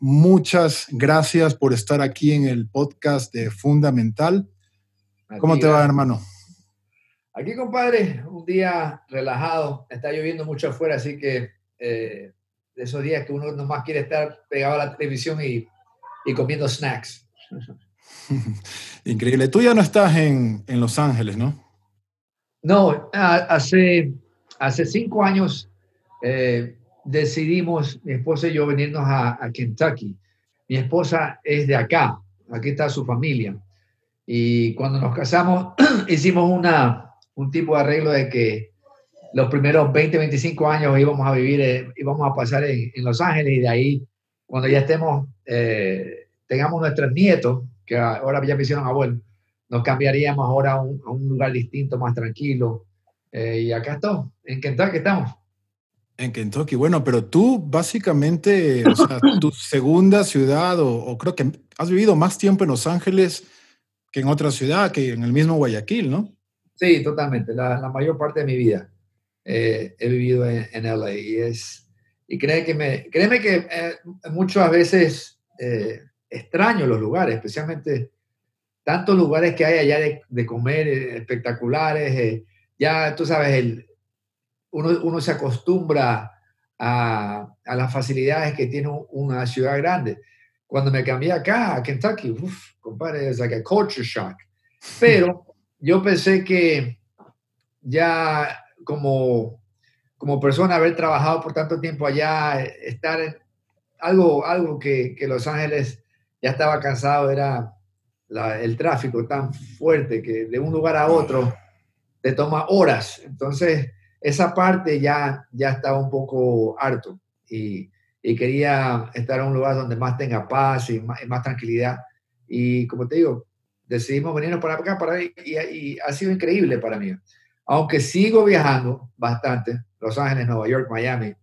muchas gracias por estar aquí en el podcast de Fundamental. ¿Cómo te va, hermano? Aquí, compadre, un día relajado. Está lloviendo mucho afuera, así que eh, de esos días que uno nomás quiere estar pegado a la televisión y, comiendo snacks. Increíble. Tú ya no estás en, Los Ángeles, ¿no? No, hace, hace cinco años eh, decidimos, mi esposa y yo, venirnos a, Kentucky. Mi esposa es de acá, aquí está su familia. Y cuando nos casamos, hicimos una, un tipo de arreglo de que los primeros 20, 25 años íbamos a vivir, eh, íbamos a pasar en, Los Ángeles y de ahí, cuando ya estemos, eh, tengamos nuestros nietos, que ahora ya me hicieron abuelos, nos cambiaríamos ahora a un, a un lugar distinto, más tranquilo. Eh, y acá estamos, en Kentucky estamos. En Kentucky, bueno, pero tú básicamente, o sea, tu segunda ciudad, o, creo que has vivido más tiempo en Los Ángeles que en otra ciudad, que en el mismo Guayaquil, ¿no? Sí, totalmente. La, mayor parte de mi vida eh, he vivido en, en, LA y es, y créeme que, me, créeme que eh, muchas veces eh, extraño los lugares, especialmente tantos lugares que hay allá de, de comer espectaculares. ya tú sabes, el, uno, se acostumbra a, las facilidades que tiene una ciudad grande. Cuando me cambié acá, a Kentucky, uff, compadre, es like a shock. Pero yo pensé que ya como, como persona, haber trabajado por tanto tiempo allá, estar en algo, algo que, que Los Ángeles ya estaba cansado, era el tráfico tan fuerte que de un lugar a otro te toma horas. Entonces, esa parte ya, ya estaba un poco harto y, quería estar en un lugar donde más tenga paz y más, tranquilidad. Y como te digo, decidimos venirnos para acá para, y, y, ha sido increíble para mí. Aunque sigo viajando bastante, Los Ángeles, Nueva York, Miami,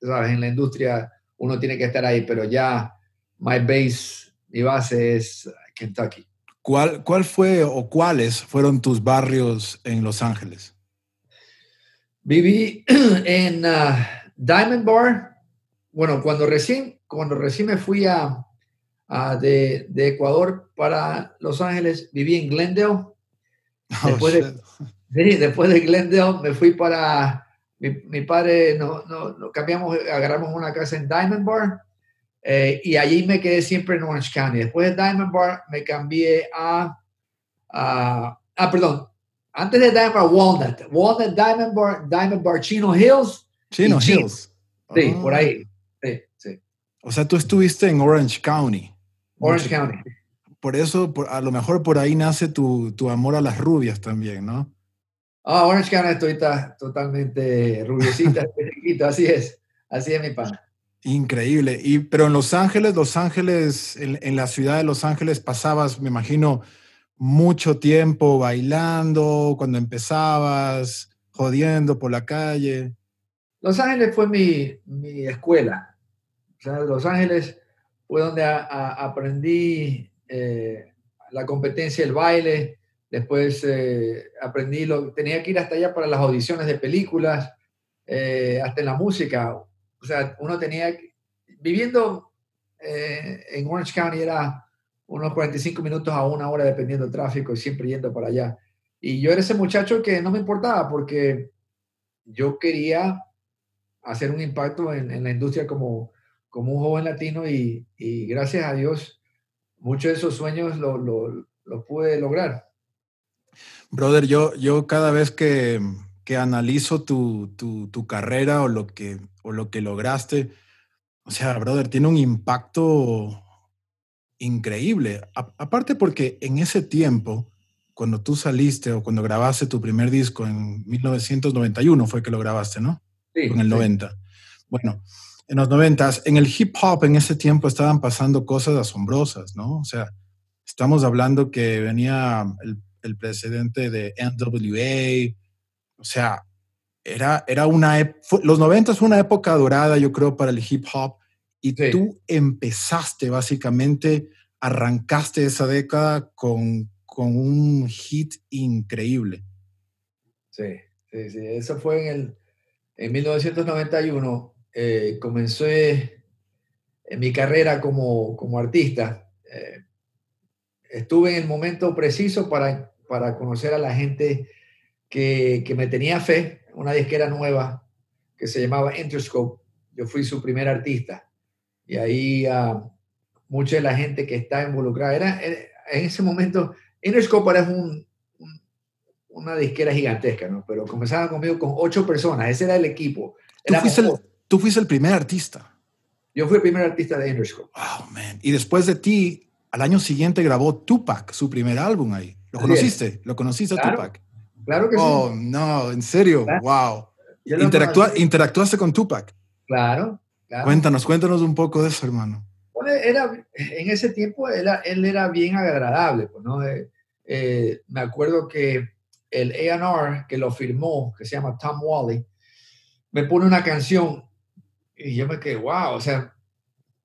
sabes, en la industria uno tiene que estar ahí, pero ya my base, mi base es Kentucky. ¿Cuál, ¿Cuál fue o cuáles fueron tus barrios en Los Ángeles? Viví en uh, Diamond Bar. Bueno, cuando recién, cuando recién me fui a, de, Ecuador para Los Ángeles, viví en Glendale. Oh, después, de, después de Glendale me fui para... Mi, padre, no, no, cambiamos, agarramos una casa en Diamond Bar eh, y allí me quedé siempre en Orange County. Después de Diamond Bar me cambié a... a ah, perdón, antes de Diamond Walnut, Walnut, Diamond Bar, Diamond Bar, Chino Hills. Chino Hills. Sí, por ahí. Sí, sí. O sea, tú estuviste en Orange County. Orange County. Por eso, a lo mejor por ahí nace tu, tu amor a las rubias también, ¿no? Ah, Orange County estoy totalmente rubiosita, así es. Así es mi pana. Increíble. Y, pero en Los Ángeles, Los Ángeles, en, en la ciudad de Los Ángeles pasabas, me imagino, mucho tiempo bailando, cuando empezabas, jodiendo por la calle? Los Ángeles fue mi, mi escuela. O sea, Los Ángeles fue donde aprendí eh, la competencia, el baile. Después eh, aprendí, lo, tenía que ir hasta allá para las audiciones de películas, eh, hasta en la música. O sea, uno tenía, viviendo en Orange County era unos 45 minutos a una hora dependiendo del tráfico y siempre yendo para allá. Y yo era ese muchacho que no me importaba porque yo quería hacer un impacto en, la industria como, como un joven latino y, gracias a Dios muchos de esos sueños los lo, pude lograr. Brother, yo, yo cada vez que, que analizo tu, tu, tu, carrera o lo, que, o lo que lograste, o sea, brother, tiene un impacto increíble. aparte porque en ese tiempo, cuando tú saliste o cuando grabaste tu primer disco en 1991 fue que lo grabaste, ¿no? Sí. En el 90. Bueno, en los 90, en el hip hop en ese tiempo estaban pasando cosas asombrosas, ¿no? O sea, estamos hablando que venía el, el presidente de NWA, o sea, era, era una, los 90 fue una época dorada, yo creo, para el hip hop y tú empezaste básicamente, arrancaste esa década con, con un hit increíble. Sí, sí, sí. Eso fue en, el, en 1991. Eh, comencé, en mi carrera como, como artista, eh, estuve en el momento preciso para, para conocer a la gente que, que, me tenía fe, una disquera nueva que se llamaba Interscope. Yo fui su primer artista. Y ahí uh, mucha de la gente que está involucrada, era, en ese momento, Interscope era un, una disquera gigantesca, ¿no? Pero comenzaban conmigo con ocho personas, ese era el equipo. ¿Tú fuiste el, tú fuiste el, primer artista. Yo fui el primer artista de Interscope. Oh, man. Y después de ti, al año siguiente grabó Tupac, su primer álbum ahí. ¿Lo conociste? ¿Lo conociste claro, Tupac? Claro que oh, sí. Oh, no, en serio, wow. Interactua, ¿Interactuaste con Tupac? Claro, claro, Cuéntanos, cuéntanos un poco de eso, hermano. Bueno, era, en ese tiempo él, él era bien agradable, pues, ¿no? Eh, eh, me acuerdo que el A&R que lo firmó, que se llama Tom Wally, me pone una canción y yo me quedé, wow, o sea,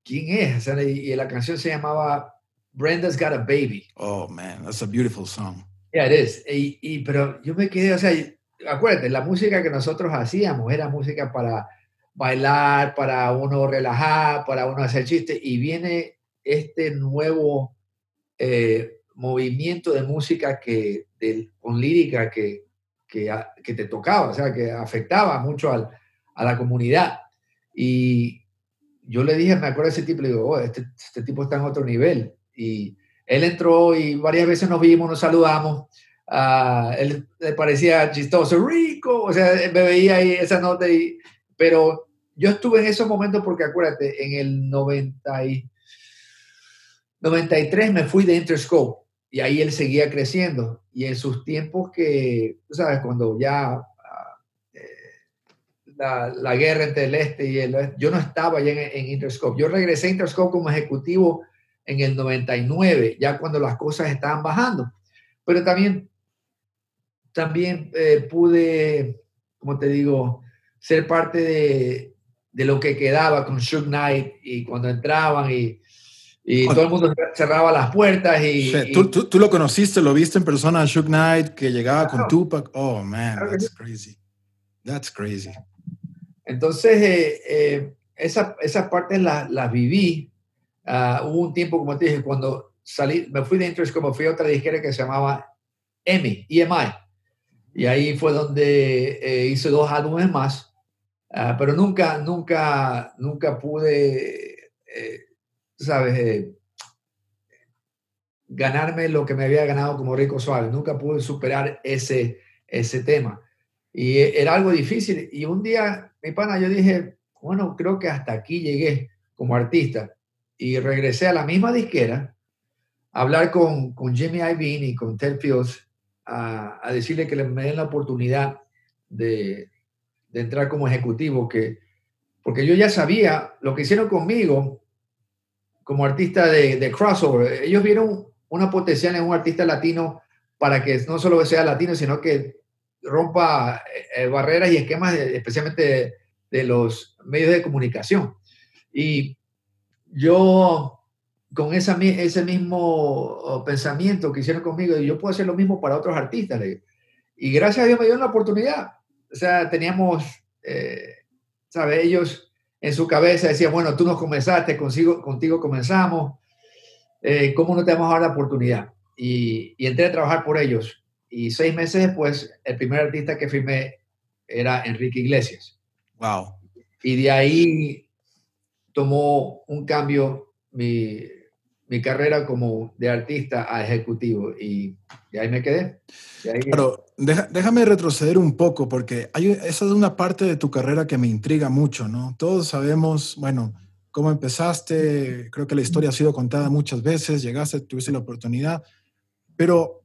¿quién es? O sea, y, y, la canción se llamaba Brenda's Got a Baby. Oh, man, that's a beautiful song. Yeah, it is. Y, y, pero yo me quedé, o sea, acuérdate, la música que nosotros hacíamos era música para bailar, para uno relajar, para uno hacer chistes, y viene este nuevo eh, movimiento de música que, con lírica que, que, te tocaba, o sea, que afectaba mucho al, a la comunidad. Y yo le dije, me acuerdo de ese tipo, le digo, oh, este, este, tipo está en otro nivel. Y él entró y varias veces nos vimos, nos saludamos. Uh, él le parecía chistoso, rico, o sea, me veía ahí esa nota, pero yo estuve en esos momentos porque acuérdate, en el 90 y, 93 me fui de Interscope y ahí él seguía creciendo. Y en sus tiempos que, tú sabes, cuando ya uh, eh, la, la, guerra entre el este y el oeste, yo no estaba ya en, en, Interscope. Yo regresé a Interscope como ejecutivo en el 99, ya cuando las cosas estaban bajando. Pero también, también eh, pude, como te digo, ser parte de, de lo que quedaba con Suge Knight y cuando entraban y, y todo el mundo cerraba las puertas y... Sí, ¿Tú, tú, tú, lo conociste, lo viste en persona a Suge Knight que llegaba claro. con Tupac. Oh, man, that's crazy. That's crazy. Entonces, eh, eh, esa, esa parte las la viví. Uh, hubo un tiempo, como te dije, cuando salí, me fui de Interest, como fui a otra disquera que se llamaba EMI, EMI. Y ahí fue donde eh, hice dos álbumes más. Uh, pero nunca, nunca, nunca pude, eh, ¿sabes? Eh, ganarme lo que me había ganado como Rico Suárez. Nunca pude superar ese, ese tema. Y era algo difícil. Y un día, mi pana, yo dije, bueno, creo que hasta aquí llegué como artista. Y regresé a la misma disquera a hablar con, con Jimmy Iovine y con Ted Fields a, a decirle que me den la oportunidad de, de entrar como ejecutivo, que, porque yo ya sabía lo que hicieron conmigo como artista de, crossover. Ellos vieron una potencial en un artista latino para que no solo sea latino, sino que rompa eh, barreras y esquemas, de, especialmente de, los medios de comunicación. Y yo, con ese mismo pensamiento que hicieron conmigo, yo puedo hacer lo mismo para otros artistas. Y gracias a Dios me dieron la oportunidad o sea, teníamos, eh, ¿sabes? Ellos en su cabeza decían, bueno, tú nos comenzaste, consigo, contigo comenzamos, eh, ¿cómo no te vamos a dar la oportunidad? Y, y, entré a trabajar por ellos. Y seis meses después, el primer artista que firmé era Enrique Iglesias. Wow. Y de ahí tomó un cambio mi, mi carrera como de artista a ejecutivo y, y ahí me quedé. Ahí... Pero deja, déjame retroceder un poco porque hay, esa es una parte de tu carrera que me intriga mucho, ¿no? Todos sabemos, bueno, cómo empezaste, creo que la historia ha sido contada muchas veces, llegaste, tuviste la oportunidad, pero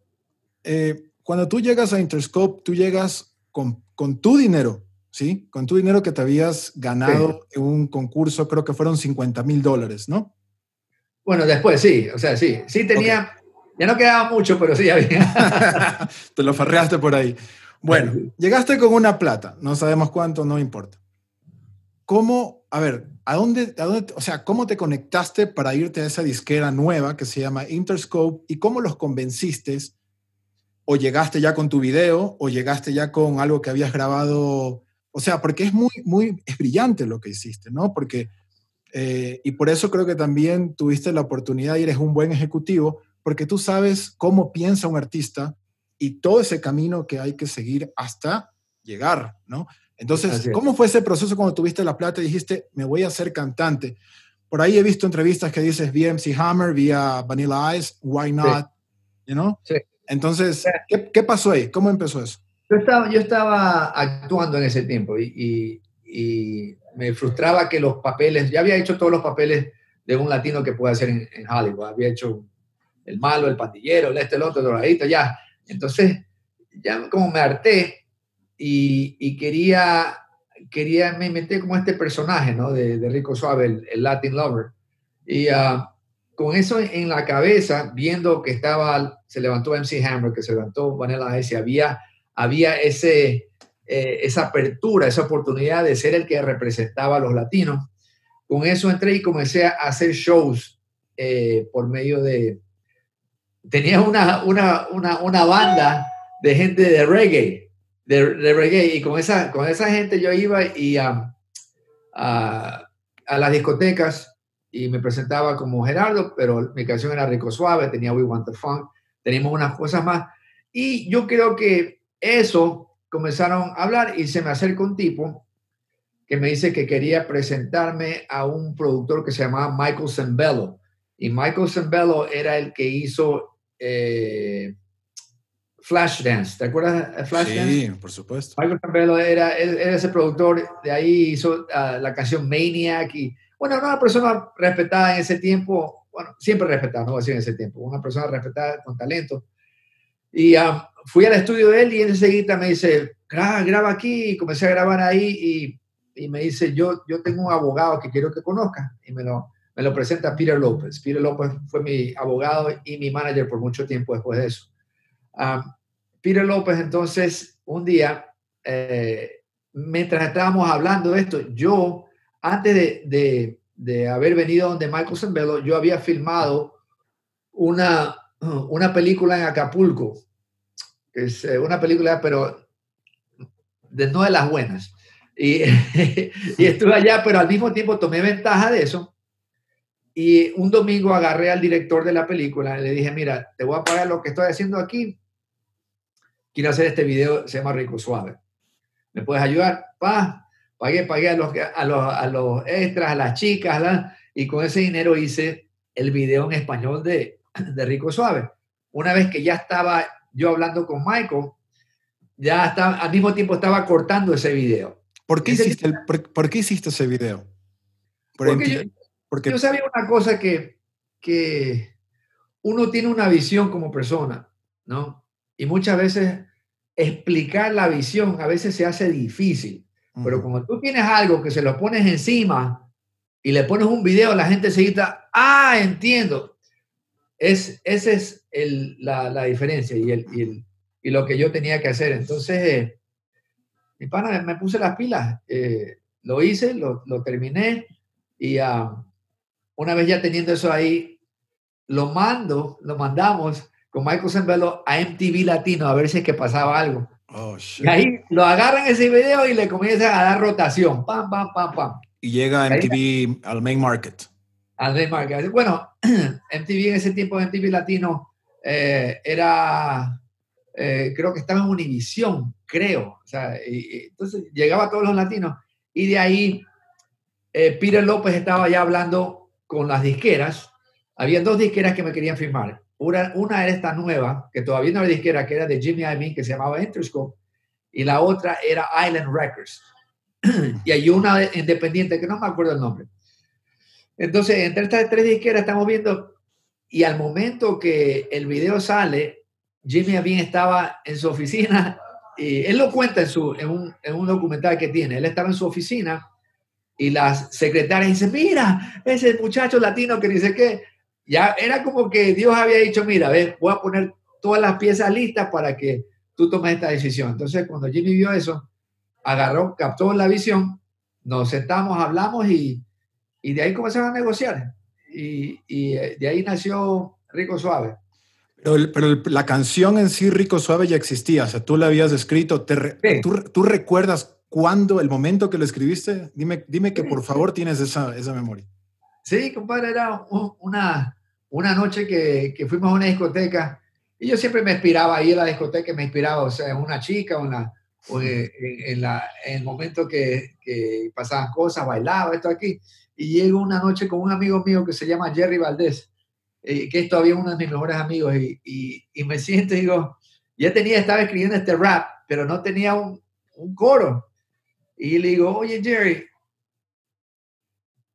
eh, cuando tú llegas a Interscope, tú llegas con, con tu dinero, ¿sí? Con tu dinero que te habías ganado sí. en un concurso, creo que fueron 50 mil dólares, ¿no? Bueno, después sí, o sea, sí, sí tenía, okay. ya no quedaba mucho, pero sí había. Te lo farreaste por ahí. Bueno, llegaste con una plata, no sabemos cuánto, no importa. ¿Cómo, a ver, a dónde, a dónde, o sea, cómo te conectaste para irte a esa disquera nueva que se llama Interscope y cómo los convenciste? ¿O llegaste ya con tu video o llegaste ya con algo que habías grabado? O sea, porque es muy, muy, es brillante lo que hiciste, ¿no? Porque Eh, y por eso creo que también tuviste la oportunidad y eres un buen ejecutivo, porque tú sabes cómo piensa un artista y todo ese camino que hay que seguir hasta llegar, ¿no? Entonces, ¿cómo fue ese proceso cuando tuviste la plata y dijiste, me voy a hacer cantante? Por ahí he visto entrevistas que dices, vi MC Hammer, vía Vanilla Ice, Why Not, you know? Sí. Entonces, ¿qué, pasó ahí? ¿Cómo empezó eso? Yo estaba, yo estaba actuando en ese tiempo y, y, me frustraba que los papeles, ya había hecho todos los papeles de un latino que puede hacer en, Hollywood. Había hecho el malo, el pandillero, el este, el otro, el drogadito, ya. Entonces, ya como me harté y, quería, quería, me metí como este personaje, ¿no? De, Rico Suave, el, Latin Lover. Y uh, con eso en la cabeza, viendo que estaba, se levantó MC Hammer, que se levantó Vanilla Ice, había, había ese, eh, esa apertura, esa oportunidad de ser el que representaba a los latinos. Con eso entré y comencé a hacer shows eh, por medio de... Tenía una, una, una, una, banda de gente de reggae, de, reggae, y con esa, con esa gente yo iba y a, a, las discotecas y me presentaba como Gerardo, pero mi canción era Rico Suave, tenía We Want the Funk, teníamos unas cosas más. Y yo creo que eso comenzaron a hablar y se me acerca un tipo que me dice que quería presentarme a un productor que se llamaba Michael Zembello. Y Michael Zembello era el que hizo eh, Flashdance. ¿Te acuerdas de Flashdance? Sí, por supuesto. Michael Zembello era, era, ese productor, de ahí hizo ah, la canción Maniac y bueno, una persona respetada en ese tiempo, bueno, siempre respetada, no voy a decir en ese tiempo, una persona respetada con talento. Y um, fui al estudio de él y enseguida me dice, graba, graba aquí, y comencé a grabar ahí y, y, me dice, yo, yo tengo un abogado que quiero que conozca y me lo, me lo presenta Peter López. Peter López fue mi abogado y mi manager por mucho tiempo después de eso. Um, Peter López entonces, un día, eh, mientras estábamos hablando de esto, yo antes de, de, haber venido donde Michael Zembello, yo había filmado una, una película en Acapulco, es eh, una película, pero de, no de las buenas. Y, y estuve allá, pero al mismo tiempo tomé ventaja de eso. Y un domingo agarré al director de la película y le dije, mira, te voy a pagar lo que estoy haciendo aquí. Quiero hacer este video, se llama Rico Suave. ¿Me puedes ayudar? Pa, pagué, pagué a los, a los, a los extras, a las chicas, y con ese dinero hice el video en español de, de Rico Suave. Una vez que ya estaba yo hablando con Michael, ya estaba, al mismo tiempo estaba cortando ese video. ¿Por qué, hiciste, por, qué hiciste ese video? porque, yo, porque yo sabía una cosa que, que uno tiene una visión como persona, ¿no? Y muchas veces explicar la visión a veces se hace difícil. Pero como tú tienes algo que se lo pones encima y le pones un video, la gente se grita, ah, entiendo. Es, esa es el, la, la, diferencia y, el, y, el, y, lo que yo tenía que hacer. Entonces, eh, mi pana, me puse las pilas, eh, lo hice, lo, lo terminé y uh, una vez ya teniendo eso ahí, lo mando, lo mandamos con Michael Zembello a MTV Latino a ver si es que pasaba algo. Oh, y ahí lo agarran ese video y le comienzan a dar rotación. Pam, pam, pam, pam. Y llega MTV al main market. Main market. Bueno, MTV en ese tiempo, MTV Latino, eh, era, eh, creo que estaba en Univision, creo. O sea, entonces llegaba a todos los latinos. Y de ahí, eh, Peter López estaba ya hablando con las disqueras. Había dos disqueras que me querían firmar. Una, una era esta nueva, que todavía no era disquera, que era de Jimmy Iovine, que se llamaba Interscope, y la otra era Island Records. y hay una independiente que no me acuerdo el nombre. Entonces, entre estas tres disqueras estamos viendo, y al momento que el video sale, Jimmy Iovine estaba en su oficina, y él lo cuenta en, su, en, un, en un documental que tiene, él estaba en su oficina, y las secretarias dicen, mira, ese muchacho latino que dice que ya era como que Dios había dicho, mira, ve, voy a poner todas las piezas listas para que tú tomes esta decisión. Entonces, cuando Jimmy vio eso, agarró, captó la visión, nos sentamos, hablamos y, y de ahí comenzamos a negociar. Y, y, eh, de ahí nació Rico Suave. Pero, pero, la canción en sí, Rico Suave, ya existía, o sea, tú la habías escrito. Te ¿tú, ¿tú, recuerdas cuándo, el momento que lo escribiste? Dime, dime que por favor tienes esa, esa memoria. Sí, compadre, era una, una noche que, que, fuimos a una discoteca y yo siempre me inspiraba ahí en la discoteca, me inspiraba, o sea, una chica o, en, en, la, en, el momento que, que, pasaban cosas, bailaba, esto aquí. Y llego una noche con un amigo mío que se llama Jerry Valdés, eh, que es todavía uno de mis mejores amigos, y, y, y, me siento y digo, ya tenía, estaba escribiendo este rap, pero no tenía un, un coro. Y le digo, oye Jerry,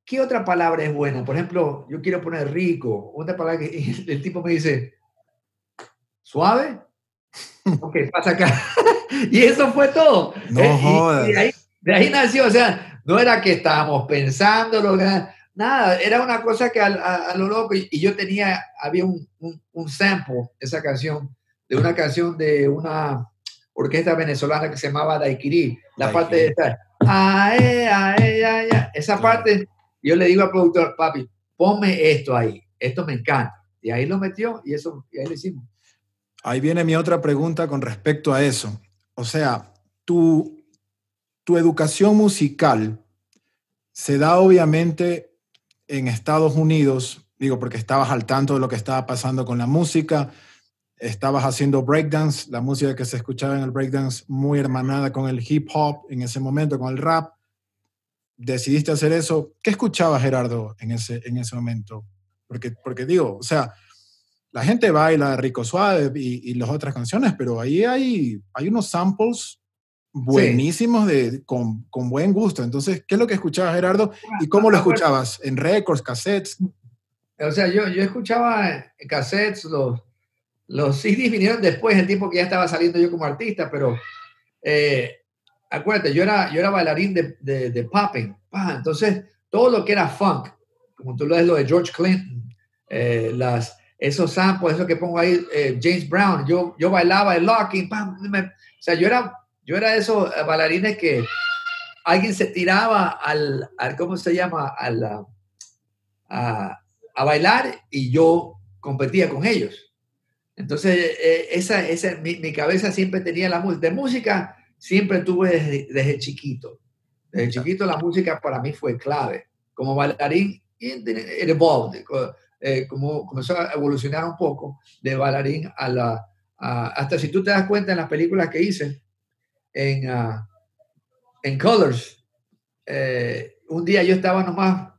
¿qué otra palabra es buena? Por ejemplo, yo quiero poner rico, otra palabra que el tipo me dice, suave. Ok, pasa acá. y eso fue todo. No eh, jodas. de, ahí, nació, o sea, no era que estábamos pensando, nada, era una cosa que a, lo loco, y, yo tenía, había un, un, sample, esa canción, de una canción de una orquesta venezolana que se llamaba Daiquiri, la parte de esta, ae, ae, ae, esa parte yo le digo al productor, papi, ponme esto ahí, esto me encanta. Y ahí lo metió y eso, y ahí lo hicimos. Ahí viene mi otra pregunta con respecto a eso. O sea, tu, tu educación musical se da obviamente en Estados Unidos, digo, porque estabas al tanto de lo que estaba pasando con la música, estabas haciendo breakdance, la música que se escuchaba en el breakdance muy hermanada con el hip hop en ese momento, con el rap decidiste hacer eso, ¿qué escuchaba Gerardo en ese, en ese momento? Porque, porque digo, o sea, la gente baila Rico Suave y, y las otras canciones, pero ahí hay, hay unos samples buenísimos de, con, con, buen gusto. Entonces, ¿qué es lo que escuchaba Gerardo y cómo lo escuchabas? ¿En récords, cassettes? O sea, yo, yo escuchaba cassettes, los, los CDs vinieron después, el tiempo que ya estaba saliendo yo como artista, pero eh, acuérdate, yo era, yo era bailarín de, de, de popping. entonces, todo lo que era funk, como tú lo ves, lo de George Clinton, eh, las, esos samples, eso que pongo ahí, eh, James Brown, yo, yo bailaba el locking, o sea, yo era, yo era de esos eh, bailarines que alguien se tiraba al, al ¿cómo se llama? Al, a, a, bailar y yo competía con ellos. Entonces, esa, esa, mi, mi, cabeza siempre tenía la música. De música, siempre tuve desde, chiquito. Desde chiquito la música para mí fue clave. Como bailarín, it evolved, eh, como comenzó a evolucionar un poco de bailarín a la... hasta si tú te das cuenta en las películas que hice, en, uh, en Colors, eh, un día yo estaba nomás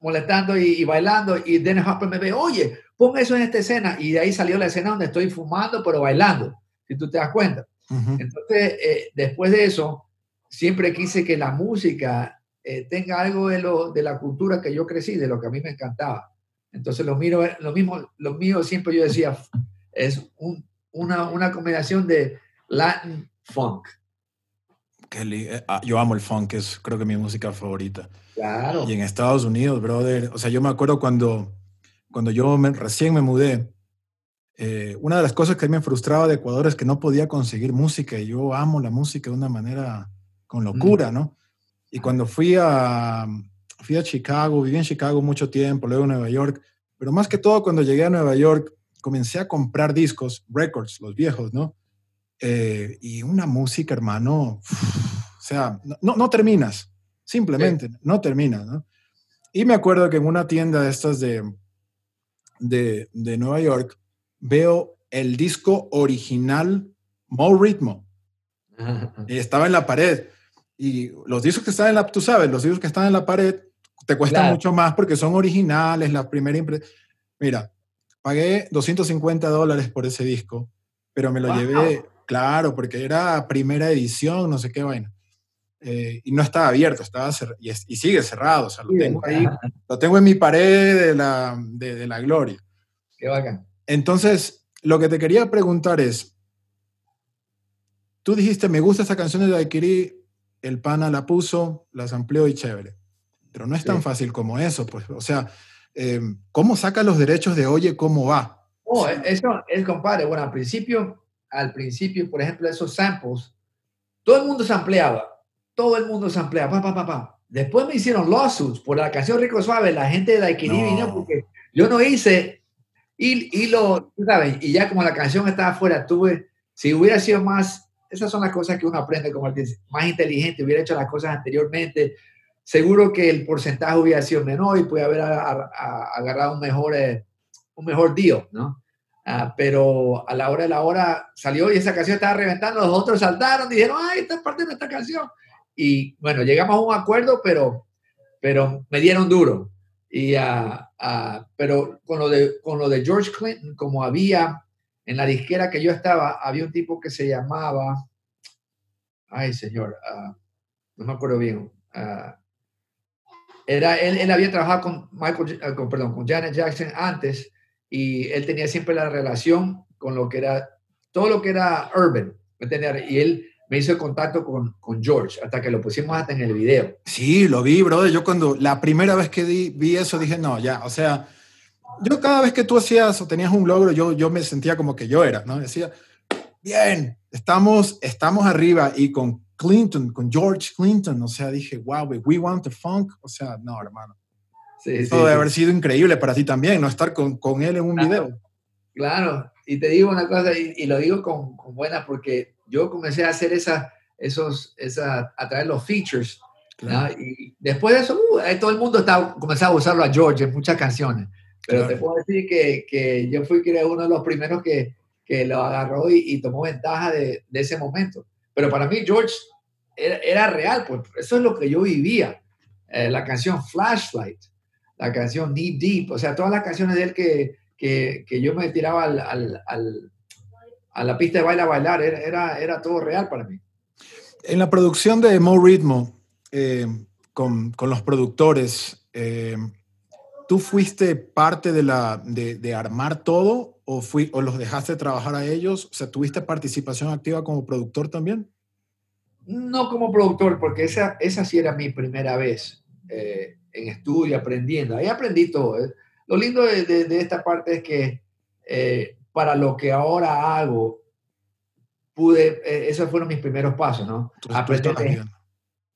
molestando y, bailando y Dennis Hopper me ve, oye, pon eso en esta escena y de ahí salió la escena donde estoy fumando pero bailando, si tú te das cuenta. Entonces, eh, después de eso, siempre quise que la música eh, tenga algo de, lo, de la cultura que yo crecí, de lo que a mí me encantaba. Entonces, lo, mío, lo mismo, lo mío siempre yo decía, es una, una combinación de Latin funk. Eh, ah, yo amo el funk, es creo que mi música favorita. Claro. Y en Estados Unidos, brother, o sea, yo me acuerdo cuando, cuando yo recién me mudé, eh, una de las cosas que me frustraba de Ecuador es que no podía conseguir música y yo amo la música de una manera con locura, ¿no? Y cuando fui a, fui a Chicago, viví en Chicago mucho tiempo, luego en Nueva York, pero más que todo cuando llegué a Nueva York comencé a comprar discos, records, los viejos, ¿no? Eh, y una música, hermano, o sea, no, no terminas, simplemente, no terminas, ¿no? Y me acuerdo que en una tienda de estas de, de, de Nueva York, veo el disco original More Ritmo. Y estaba en la pared. Y los discos que están en la, tú sabes, los discos que están en la pared te cuestan mucho más porque son originales, la primera impresión. Mira, pagué 250 dólares por ese disco, pero me lo llevé, claro, porque era primera edición, no sé qué vaina. Eh, y no estaba abierto, estaba y, y, sigue cerrado, o sea, lo tengo ahí, lo tengo en mi pared de la, de, de la gloria. Qué bacán. Entonces, lo que te quería preguntar es, tú dijiste, me gusta esta canción de Daiquiri, el pana la puso, la amplió y chévere. Pero no es tan fácil como eso, pues. O sea, eh, ¿cómo saca los derechos de oye cómo va? Oh, eso es, compadre. Bueno, al principio, al principio, por ejemplo, esos samples, todo el mundo se ampliaba. Todo el mundo se ampliaba. Pa, pa, pa, Después me hicieron lawsuits por la canción Rico Suave. La gente de Daiquiri vino porque yo no hice y, y lo, ¿sabes? Y ya como la canción estaba afuera, tuve, si hubiera sido más, esas son las cosas que uno aprende como más inteligente, hubiera hecho las cosas anteriormente, seguro que el porcentaje hubiera sido menor y puede haber agarrado un mejor, eh, un mejor deal, ¿no? Ah, pero a la hora de la hora salió y esa canción estaba reventando, los otros saltaron, dijeron, ay, esta es parte de nuestra canción. Y bueno, llegamos a un acuerdo, pero, pero me dieron duro. Y, uh, pero con lo, de, con lo de George Clinton, como había en la disquera que yo estaba, había un tipo que se llamaba, ay señor, no me acuerdo bien. era, él, él, había trabajado con Michael, con, perdón, con Janet Jackson antes y él tenía siempre la relación con lo que era, todo lo que era urban, Y él me hizo el contacto con, con, George, hasta que lo pusimos hasta en el video. Sí, lo vi, brother. Yo cuando, la primera vez que vi eso, dije, no, ya, o sea, yo cada vez que tú hacías o tenías un logro, yo, yo me sentía como que yo era, ¿no? Decía, bien, estamos, estamos arriba y con Clinton, con George Clinton, o sea, dije, wow, we want the funk, o sea, no, hermano. Sí, Eso debe haber sido increíble para ti también, ¿no? Estar con, con él en un video. Claro, y te digo una cosa, y, lo digo con, con buena porque yo comencé a hacer esa, esos, esa, a traer los features, y después de eso, uh, todo el mundo está, comenzó a usarlo a George en muchas canciones. Pero te puedo decir que, que, yo fui creo, uno de los primeros que, que lo agarró y, y tomó ventaja de, de, ese momento. Pero para mí George era, era real, pues eso es lo que yo vivía. Eh, la canción Flashlight, la canción Deep Deep, o sea, todas las canciones de él que, que, que yo me tiraba al, al, al, a la pista de baila a bailar, era, era, era, todo real para mí. En la producción de Mo Ritmo, eh, con, con, los productores, eh, ¿Tú fuiste parte de, la, de, armar todo o, fui, o los dejaste trabajar a ellos? O sea, ¿tuviste participación activa como productor también? No como productor, porque esa, esa sí era mi primera vez eh, en estudio, aprendiendo. Ahí aprendí todo. ¿eh? Lo lindo de, de, esta parte es que eh, para lo que ahora hago, pude, esos fueron mis primeros pasos, ¿no? Aprender de,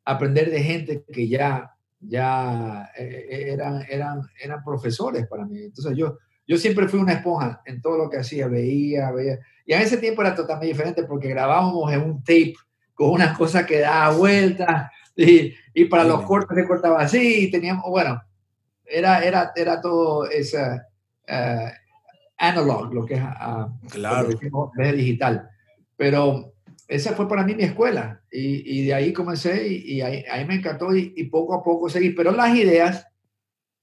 aprender de gente que ya ya eh, eran, eran, eran profesores para mí. Entonces yo, yo siempre fui una esponja en todo lo que hacía, veía, veía. Y en ese tiempo era totalmente diferente porque grabábamos en un tape con una cosa que daba vueltas y, y, para los cortes se cortaba así y teníamos, bueno, era, era, era todo esa uh, analog, lo que es uh, claro. digital. Pero esa fue para mí mi escuela y, y de ahí comencé y, ahí, ahí, me encantó y, poco a poco seguí. Pero las ideas,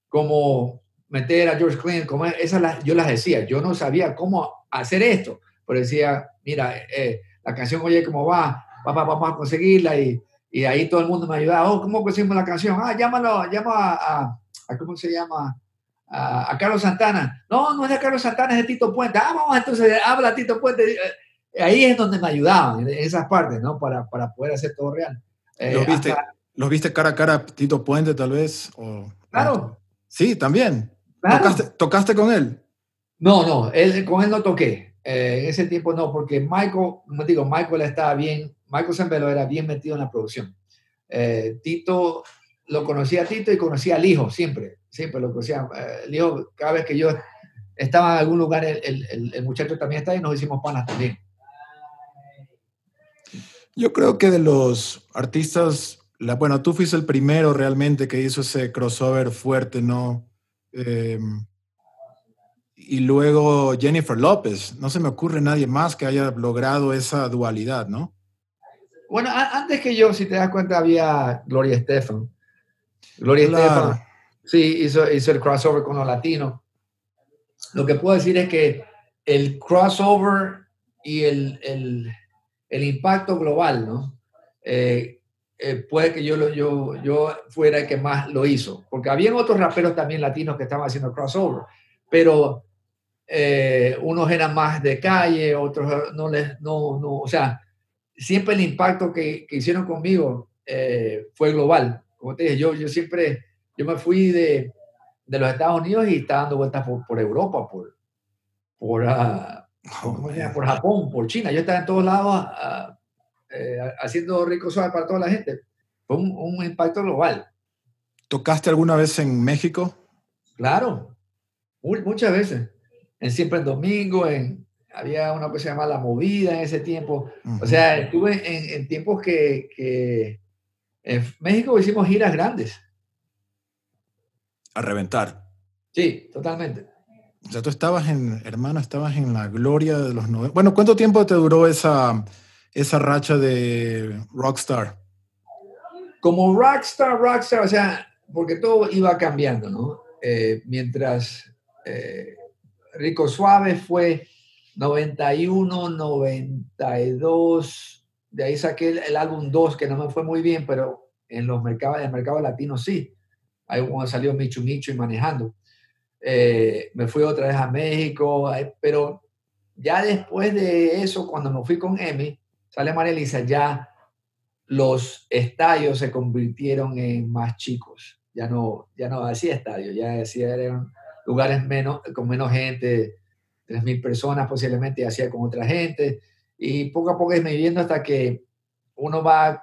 como meter a George Clinton, como esas las, yo las decía, yo no sabía cómo hacer esto, pero decía, mira, eh, la canción Oye cómo va, vamos, vamos a conseguirla y, y ahí todo el mundo me ayudaba, oh, ¿cómo conseguimos la canción? Ah, llámalo, llama a, a, ¿cómo se llama? A, a, Carlos Santana. No, no es de Carlos Santana, es de Tito Puente. Ah, vamos, entonces habla Tito Puente ahí es donde me ayudaban, en esas partes, ¿no? Para, para poder hacer todo real. Eh, ¿Los, viste, ¿Los viste cara a cara Tito Puente, tal vez? O, claro. Sí, también. ¿Tocaste, ¿Tocaste, con él? No, no, él, con él no toqué. Eh, en ese tiempo no, porque Michael, como digo, Michael estaba bien, Michael Zambelo era bien metido en la producción. Eh, Tito, lo conocía a Tito y conocía al hijo, siempre, siempre lo conocía. el hijo, cada vez que yo estaba en algún lugar, el, el, muchacho también estaba y nos hicimos panas también. Yo creo que de los artistas, la, bueno, tú fuiste el primero realmente que hizo ese crossover fuerte, ¿no? Em, y luego Jennifer López. No se me ocurre nadie más que haya logrado esa dualidad, ¿no? Bueno, antes que yo, si te das cuenta, había Gloria Estefan. Gloria Estefan, sí, hizo, hizo el crossover con los latinos. Lo que puedo decir es que el crossover y el, el el impacto global, ¿no? Eh, eh, puede que yo, yo, yo fuera el que más lo hizo, porque habían otros raperos también latinos que estaban haciendo crossover, pero eh, unos eran más de calle, otros no les, no, no, o sea, siempre el impacto que, que hicieron conmigo fue global. Como te dije, yo, yo siempre, yo me fui de, de los Estados Unidos y estaba dando vueltas por, por Europa, por, por, uh, por Japón, por China. Yo estaba en todos lados eh, haciendo rico suave para toda la gente. Fue un, impacto global. ¿Tocaste alguna vez en México? Claro, muchas veces. En Siempre en Domingo, en, había una cosa que se llama La Movida en ese tiempo. O sea, estuve en, tiempos que, En México hicimos giras grandes. A reventar. Sí, totalmente. O sea, tú estabas en, hermano, estabas en la gloria de los 90. Bueno, ¿cuánto tiempo te duró esa, esa racha de rockstar? Como rockstar, rockstar, o sea, porque todo iba cambiando, ¿no? Eh, mientras eh, Rico Suave fue 91, 92, de ahí saqué el, álbum 2, que no me fue muy bien, pero en los mercados, en el mercado latino sí. Ahí cuando salió Michu Michu y manejando. Eh, me fui otra vez a México, pero ya después de eso, cuando me fui con Emi, sale María Elisa, ya los estadios se convirtieron en más chicos. Ya no, ya no hacía estadios, ya hacía eran lugares menos, con menos gente, 3.000 personas posiblemente, hacía con otra gente. Y poco a poco es viviendo hasta que uno va,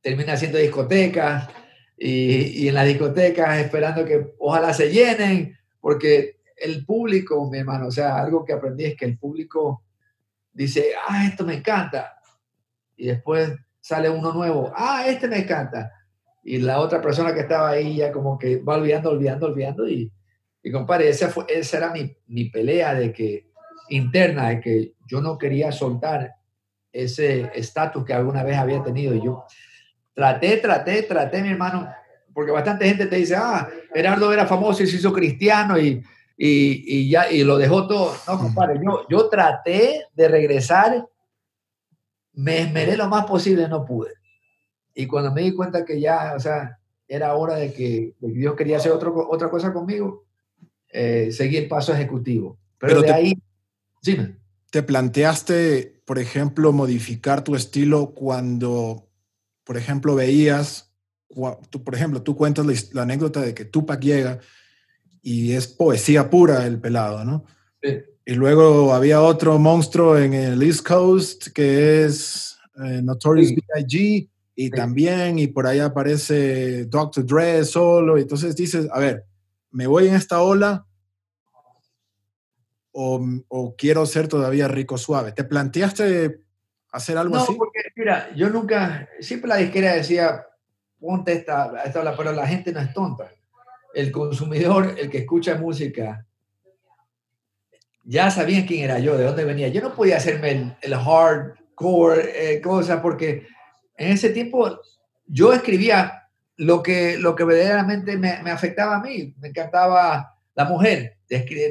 termina haciendo discotecas y, y en las discotecas esperando que ojalá se llenen porque el público, mi hermano, o sea, algo que aprendí es que el público dice, ah, esto me encanta. Y después sale uno nuevo, ah, este me encanta. Y la otra persona que estaba ahí ya como que va olvidando, olvidando, olvidando. Y, y compadre, esa, fue, esa era mi, mi pelea de que, interna, de que yo no quería soltar ese estatus que alguna vez había tenido. Y yo traté, traté, traté, mi hermano, porque bastante gente te dice, ah, Gerardo era famoso y se hizo cristiano y, y, y ya, y lo dejó todo. No, compadre, yo, yo traté de regresar, me esmeré lo más posible, no pude. Y cuando me di cuenta que ya, o sea, era hora de que Dios quería hacer otro, otra cosa conmigo, eh, seguí el paso ejecutivo. Pero, de ahí, sí. ¿Te planteaste, por ejemplo, modificar tu estilo cuando, por ejemplo, veías tú, por ejemplo, tú cuentas la, anécdota de que Tupac llega y es poesía pura el pelado, ¿no? Y luego había otro monstruo en el East Coast que es eh, Notorious B.I.G. y también, y por ahí aparece Dr. Dre solo. Y entonces dices, a ver, ¿me voy en esta ola o, o quiero ser todavía rico suave? ¿Te planteaste hacer algo así? No, porque mira, yo nunca, siempre la disquera decía, ponte esta, esta pero la gente no es tonta. El consumidor, el que escucha música, ya sabía quién era yo, de dónde venía. Yo no podía hacerme el, hardcore eh, cosa porque en ese tiempo yo escribía lo que, lo que verdaderamente me, me afectaba a mí. Me encantaba la mujer.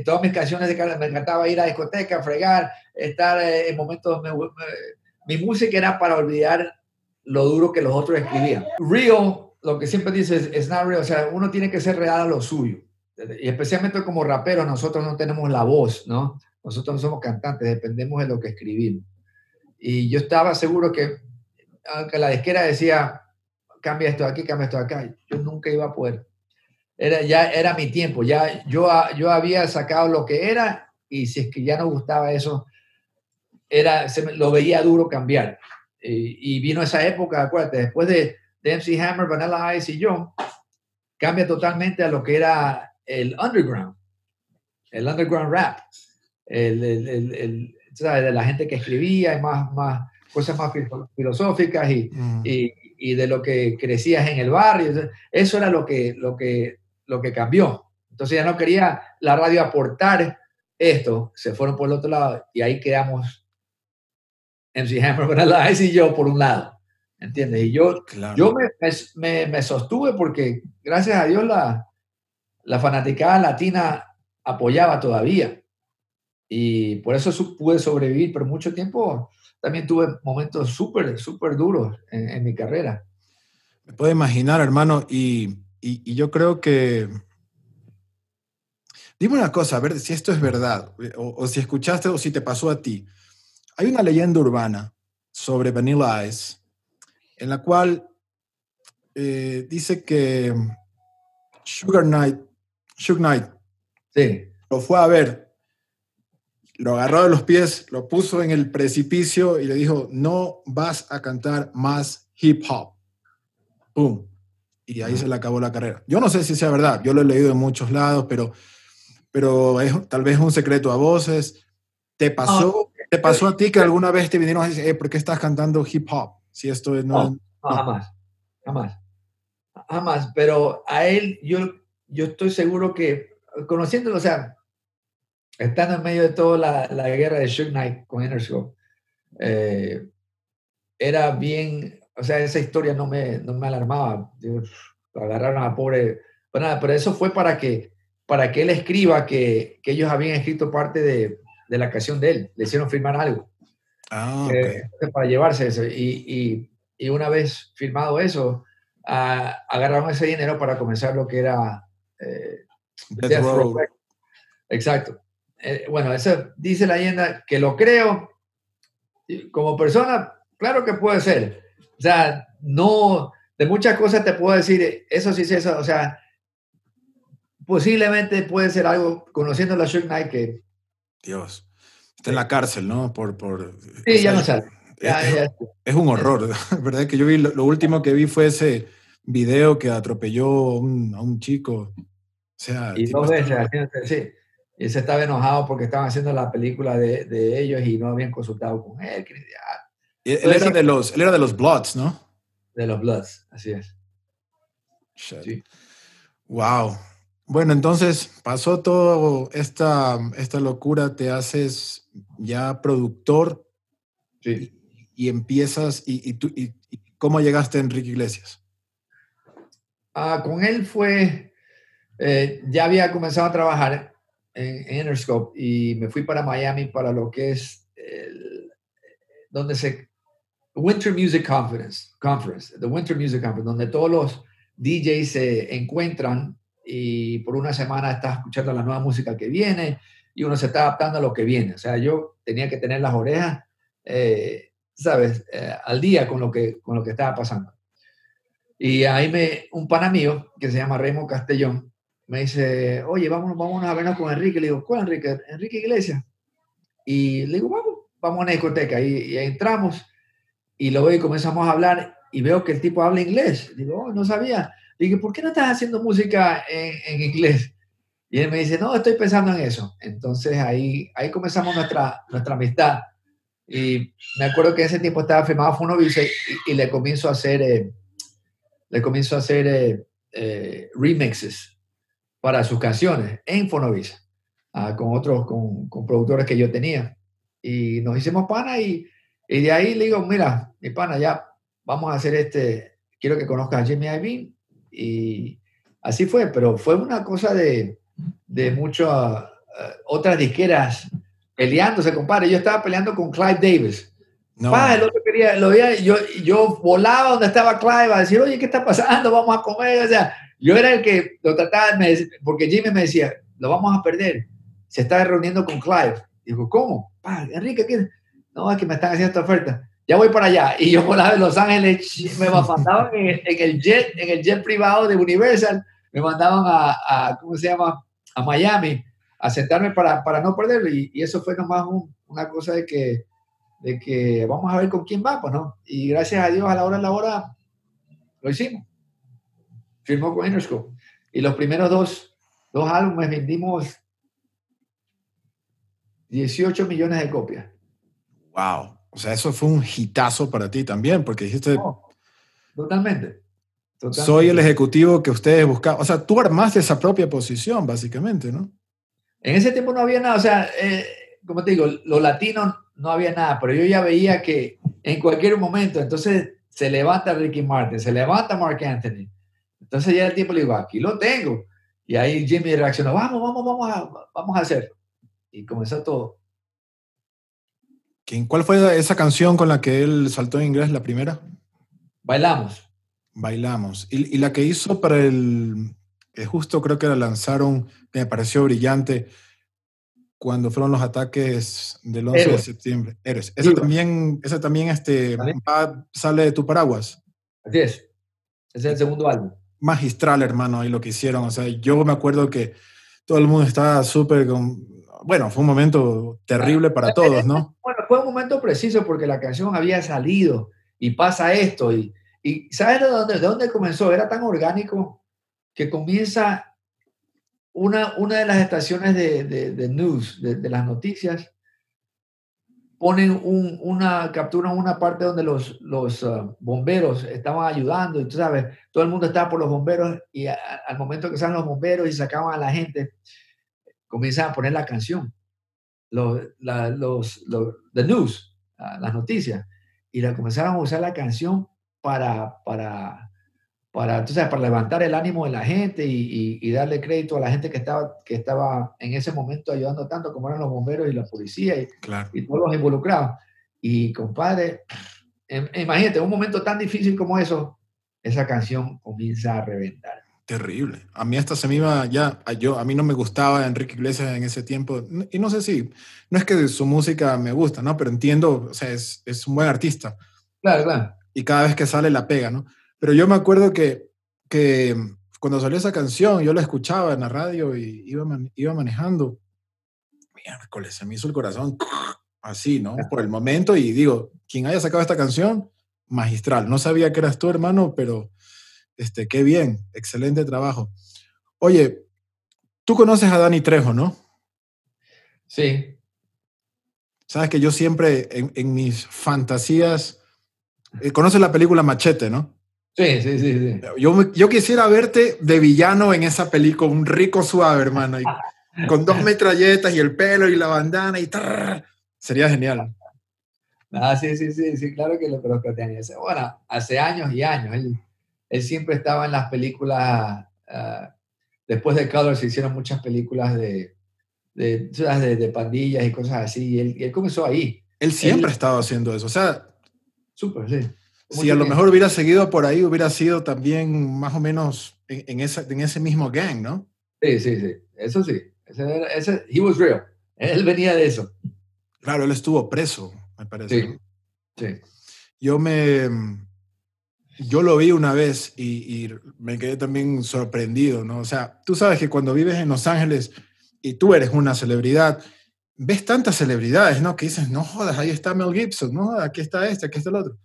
Todas mis canciones de me encantaba ir a discoteca, fregar, estar eh, en momentos. mi música era para olvidar lo duro que los otros escribían. Real, lo que siempre dices, es not real, o sea, uno tiene que ser real a lo suyo. Y especialmente como raperos, nosotros no tenemos la voz, ¿no? Nosotros no somos cantantes, dependemos de lo que escribimos. Y yo estaba seguro que, aunque la disquera decía, cambia esto aquí, cambia esto acá, yo nunca iba a poder. Era, ya era mi tiempo, ya yo, yo había sacado lo que era y si es que ya no gustaba eso, era, se lo veía duro cambiar. Eh, y, vino esa época, acuérdate, después de, de MC Hammer, Vanilla Ice y yo, cambia totalmente a lo que era el underground, el underground rap, el, el, el, de la gente que escribía y más, más cosas más filosóficas y, mm. y, y, de lo que crecías en el barrio. Eso era lo que, lo que, lo que cambió. Entonces ya no quería la radio aportar esto, se fueron por el otro lado y ahí quedamos MC Hammer, Ice y yo por un lado. ¿Entiendes? Y yo, yo me, me, sostuve porque, gracias a Dios, la, la fanaticada latina apoyaba todavía. Y por eso pude sobrevivir, pero mucho tiempo también tuve momentos súper, súper duros en, mi carrera. Me puedo imaginar, hermano, y, y, yo creo que... Dime una cosa, a ver si esto es verdad, o, o si escuchaste o si te pasó a ti. Hay una leyenda urbana sobre Vanilla Ice en la cual eh, dice que Sugar Knight, Sugar Knight, lo fue a ver, lo agarró de los pies, lo puso en el precipicio y le dijo, no vas a cantar más hip hop. ¡Pum! Y ahí se le acabó la carrera. Yo no sé si sea verdad, yo lo he leído en muchos lados, pero, pero es, tal vez un secreto a voces. ¿Te pasó ¿Te pasó a ti que alguna vez te vinieron a decir, eh, ¿por qué estás cantando hip hop? Si esto no, no, jamás, jamás. jamás, pero a él yo, yo estoy seguro que, conociéndolo, o sea, estando en medio de toda la, la guerra de Shook Knight con Interscope, eh, era bien, o sea, esa historia no me, no me alarmaba. agarraron a pobre, pero, nada, pero eso fue para que, para que él escriba que, que ellos habían escrito parte de, de, la canción de él, le hicieron firmar algo. Ah, okay. para llevarse eso. Y, y, y, una vez firmado eso, agarraron ese dinero para comenzar lo que era eh, Death Row. Exacto. Eh, bueno, eso dice la leyenda que lo creo. Como persona, claro que puede ser. O sea, no, de muchas cosas te puedo decir, eso sí, eso, o sea, posiblemente puede ser algo, conociendo la Shook Knight, que... Dios, está en la cárcel, ¿no? Por, por, sí, ya no sale. es, es, un horror, ¿verdad? Que yo vi, lo, lo, último que vi fue ese video que atropelló a un, a un chico. O sea, y dos veces, sí. Y se estaba enojado porque estaban haciendo la película de, de ellos y no habían consultado con él. Que, ah. él, él, era de los, él era de los Bloods, ¿no? De los Bloods, así es. Sí. Wow. Bueno, entonces pasó toda esta, esta locura, te haces ya productor sí. y, y, empiezas, y, y, tú, y, cómo llegaste a Enrique Iglesias? Ah, con él fue, eh, ya había comenzado a trabajar en, en, Interscope y me fui para Miami para lo que es el, donde se Winter Music Conference, Conference, the Winter Music Conference, donde todos los DJs se encuentran y por una semana estás escuchando la nueva música que viene y uno se está adaptando a lo que viene. O sea, yo tenía que tener las orejas, eh, ¿sabes?, eh, al día con lo, que, con lo que estaba pasando. Y ahí me, un pana mío que se llama Raymond Castellón me dice, oye, vámonos, vámonos a vernos con Enrique. Le digo, ¿cuál Enrique? Enrique Iglesias. Y le digo, vamos, vamos a una discoteca. Y, y entramos y luego y comenzamos a hablar y veo que el tipo habla inglés. Digo, oh, no sabía. Le dije, ¿por qué no estás haciendo música en, en, inglés? Y él me dice, no, estoy pensando en eso. Entonces ahí, ahí comenzamos nuestra, nuestra amistad. Y me acuerdo que ese tiempo estaba firmado Fonovice y, y le comienzo a hacer, eh, le comienzo a hacer eh, eh, remixes para sus canciones en Fonovice, uh, con otros, con, con, productores que yo tenía. Y nos hicimos pana y, y de ahí le digo, mira, mi pana, ya vamos a hacer este, quiero que conozcas a Jimmy Iovine y así fue, pero fue una cosa de, de muchas uh, otras disqueras peleándose, compadre. Yo estaba peleando con Clive Davis. No. Pa, el otro quería, lo veía, yo, yo volaba donde estaba Clive a decir, oye, ¿qué está pasando? Vamos a comer. O sea, yo era el que lo trataba, porque Jimmy me decía, lo vamos a perder. Se está reuniendo con Clive. Digo, ¿cómo? Enrique, ¿qué? No, es que me están haciendo esta oferta ya voy para allá. Y yo volaba de Los Ángeles, me mandaban en, el jet, en el jet privado de Universal, me mandaban a, a ¿cómo se llama? A Miami, a sentarme para, para no perderlo. Y, eso fue nomás un, una cosa de que, de que vamos a ver con quién va, ¿no? Y gracias a Dios, a la hora de la hora, lo hicimos. Firmó con Interscope. Y los primeros dos, dos álbumes vendimos 18 millones de copias. ¡Wow! O sea, eso fue un hitazo para ti también, porque dijiste... No, totalmente, totalmente. Soy el ejecutivo que ustedes buscaban. O sea, tú armaste esa propia posición, básicamente, ¿no? En ese tiempo no había nada. O sea, eh, como te digo, los latinos no había nada, pero yo ya veía que en cualquier momento, entonces se levanta Ricky Martin, se levanta Mark Anthony. Entonces ya el tiempo le digo, aquí lo tengo. Y ahí Jimmy reaccionó, vamos, vamos, vamos a, vamos a hacerlo. Y comenzó todo. ¿Quién, ¿Cuál fue esa canción con la que él saltó en inglés, la primera? Bailamos. Bailamos. Y, y la que hizo para el, justo creo que la lanzaron, que me pareció brillante, cuando fueron los ataques del 11 Eres. de septiembre. Eres. Esa también, esa también este, va, sale de tu paraguas. Así es. Ese es el segundo álbum. Magistral, hermano, ahí lo que hicieron. O sea, yo me acuerdo que todo el mundo estaba súper bueno, fue un momento terrible para todos, ¿no? Bueno, fue un momento preciso porque la canción había salido y pasa esto. Y, y ¿sabes de dónde, de dónde comenzó? Era tan orgánico que comienza una, una de las estaciones de, de, de news, de, de, las noticias, ponen una, captura una parte donde los, los ah, bomberos estaban ayudando, y tú sabes, todo el mundo estaba por los bomberos y al momento que salen los bomberos y sacaban a la gente, comienzan a poner la canción, los, los, los the news, ah, las noticias, y la comenzaron a usar la canción para, para, para, tú sabes, para levantar el ánimo de la gente y, y, darle crédito a la gente que estaba, que estaba en ese momento ayudando tanto como eran los bomberos y la policía y, y todos los involucrados. Y compadre, em, imagínate, un momento tan difícil como eso, esa canción comienza a reventar. Terrible. A mí hasta se me iba ya, yo, a mí no me gustaba Enrique Iglesias en ese tiempo, y no sé si, no es que su música me gusta, ¿no? Pero entiendo, o sea, es, es un buen artista. Claro, claro. Y cada vez que sale la pega, ¿no? Pero yo me acuerdo que, que cuando salió esa canción, yo la escuchaba en la radio y iba, iba manejando. Miércoles, se me hizo el corazón así, ¿no? Por el momento, y digo, quien haya sacado esta canción, magistral. No sabía que eras tú, hermano, pero este, qué bien, excelente trabajo. Oye, tú conoces a Dani Trejo, ¿no? Sí. Sabes que yo siempre en, mis fantasías, eh, conoces la película Machete, ¿no? Sí, sí, sí. sí. Yo, yo quisiera verte de villano en esa película, un rico suave, hermano, con dos metralletas y el pelo y la bandana y sería genial. Ah, sí, sí, sí, sí, claro que lo conozco a Dani. Bueno, hace años y años. Él, él siempre estaba en las películas, ah, después de Color se hicieron muchas películas de, de, de, pandillas y cosas así, y él, comenzó ahí. Él siempre ha estado haciendo eso, o sea... Súper, sí. Si a lo mejor hubiera seguido por ahí, hubiera sido también más o menos en, esa, en ese mismo gang, ¿no? Sí, sí, sí, eso sí. Ese, ese, he was real. Él venía de eso. Claro, él estuvo preso, me parece. Sí, sí. Yo me, yo lo vi una vez y, me quedé también sorprendido, ¿no? O sea, tú sabes que cuando vives en Los Ángeles y tú eres una celebridad, ves tantas celebridades, ¿no? Que dices, no jodas, ahí está Mel Gibson, no aquí está este, aquí está el otro.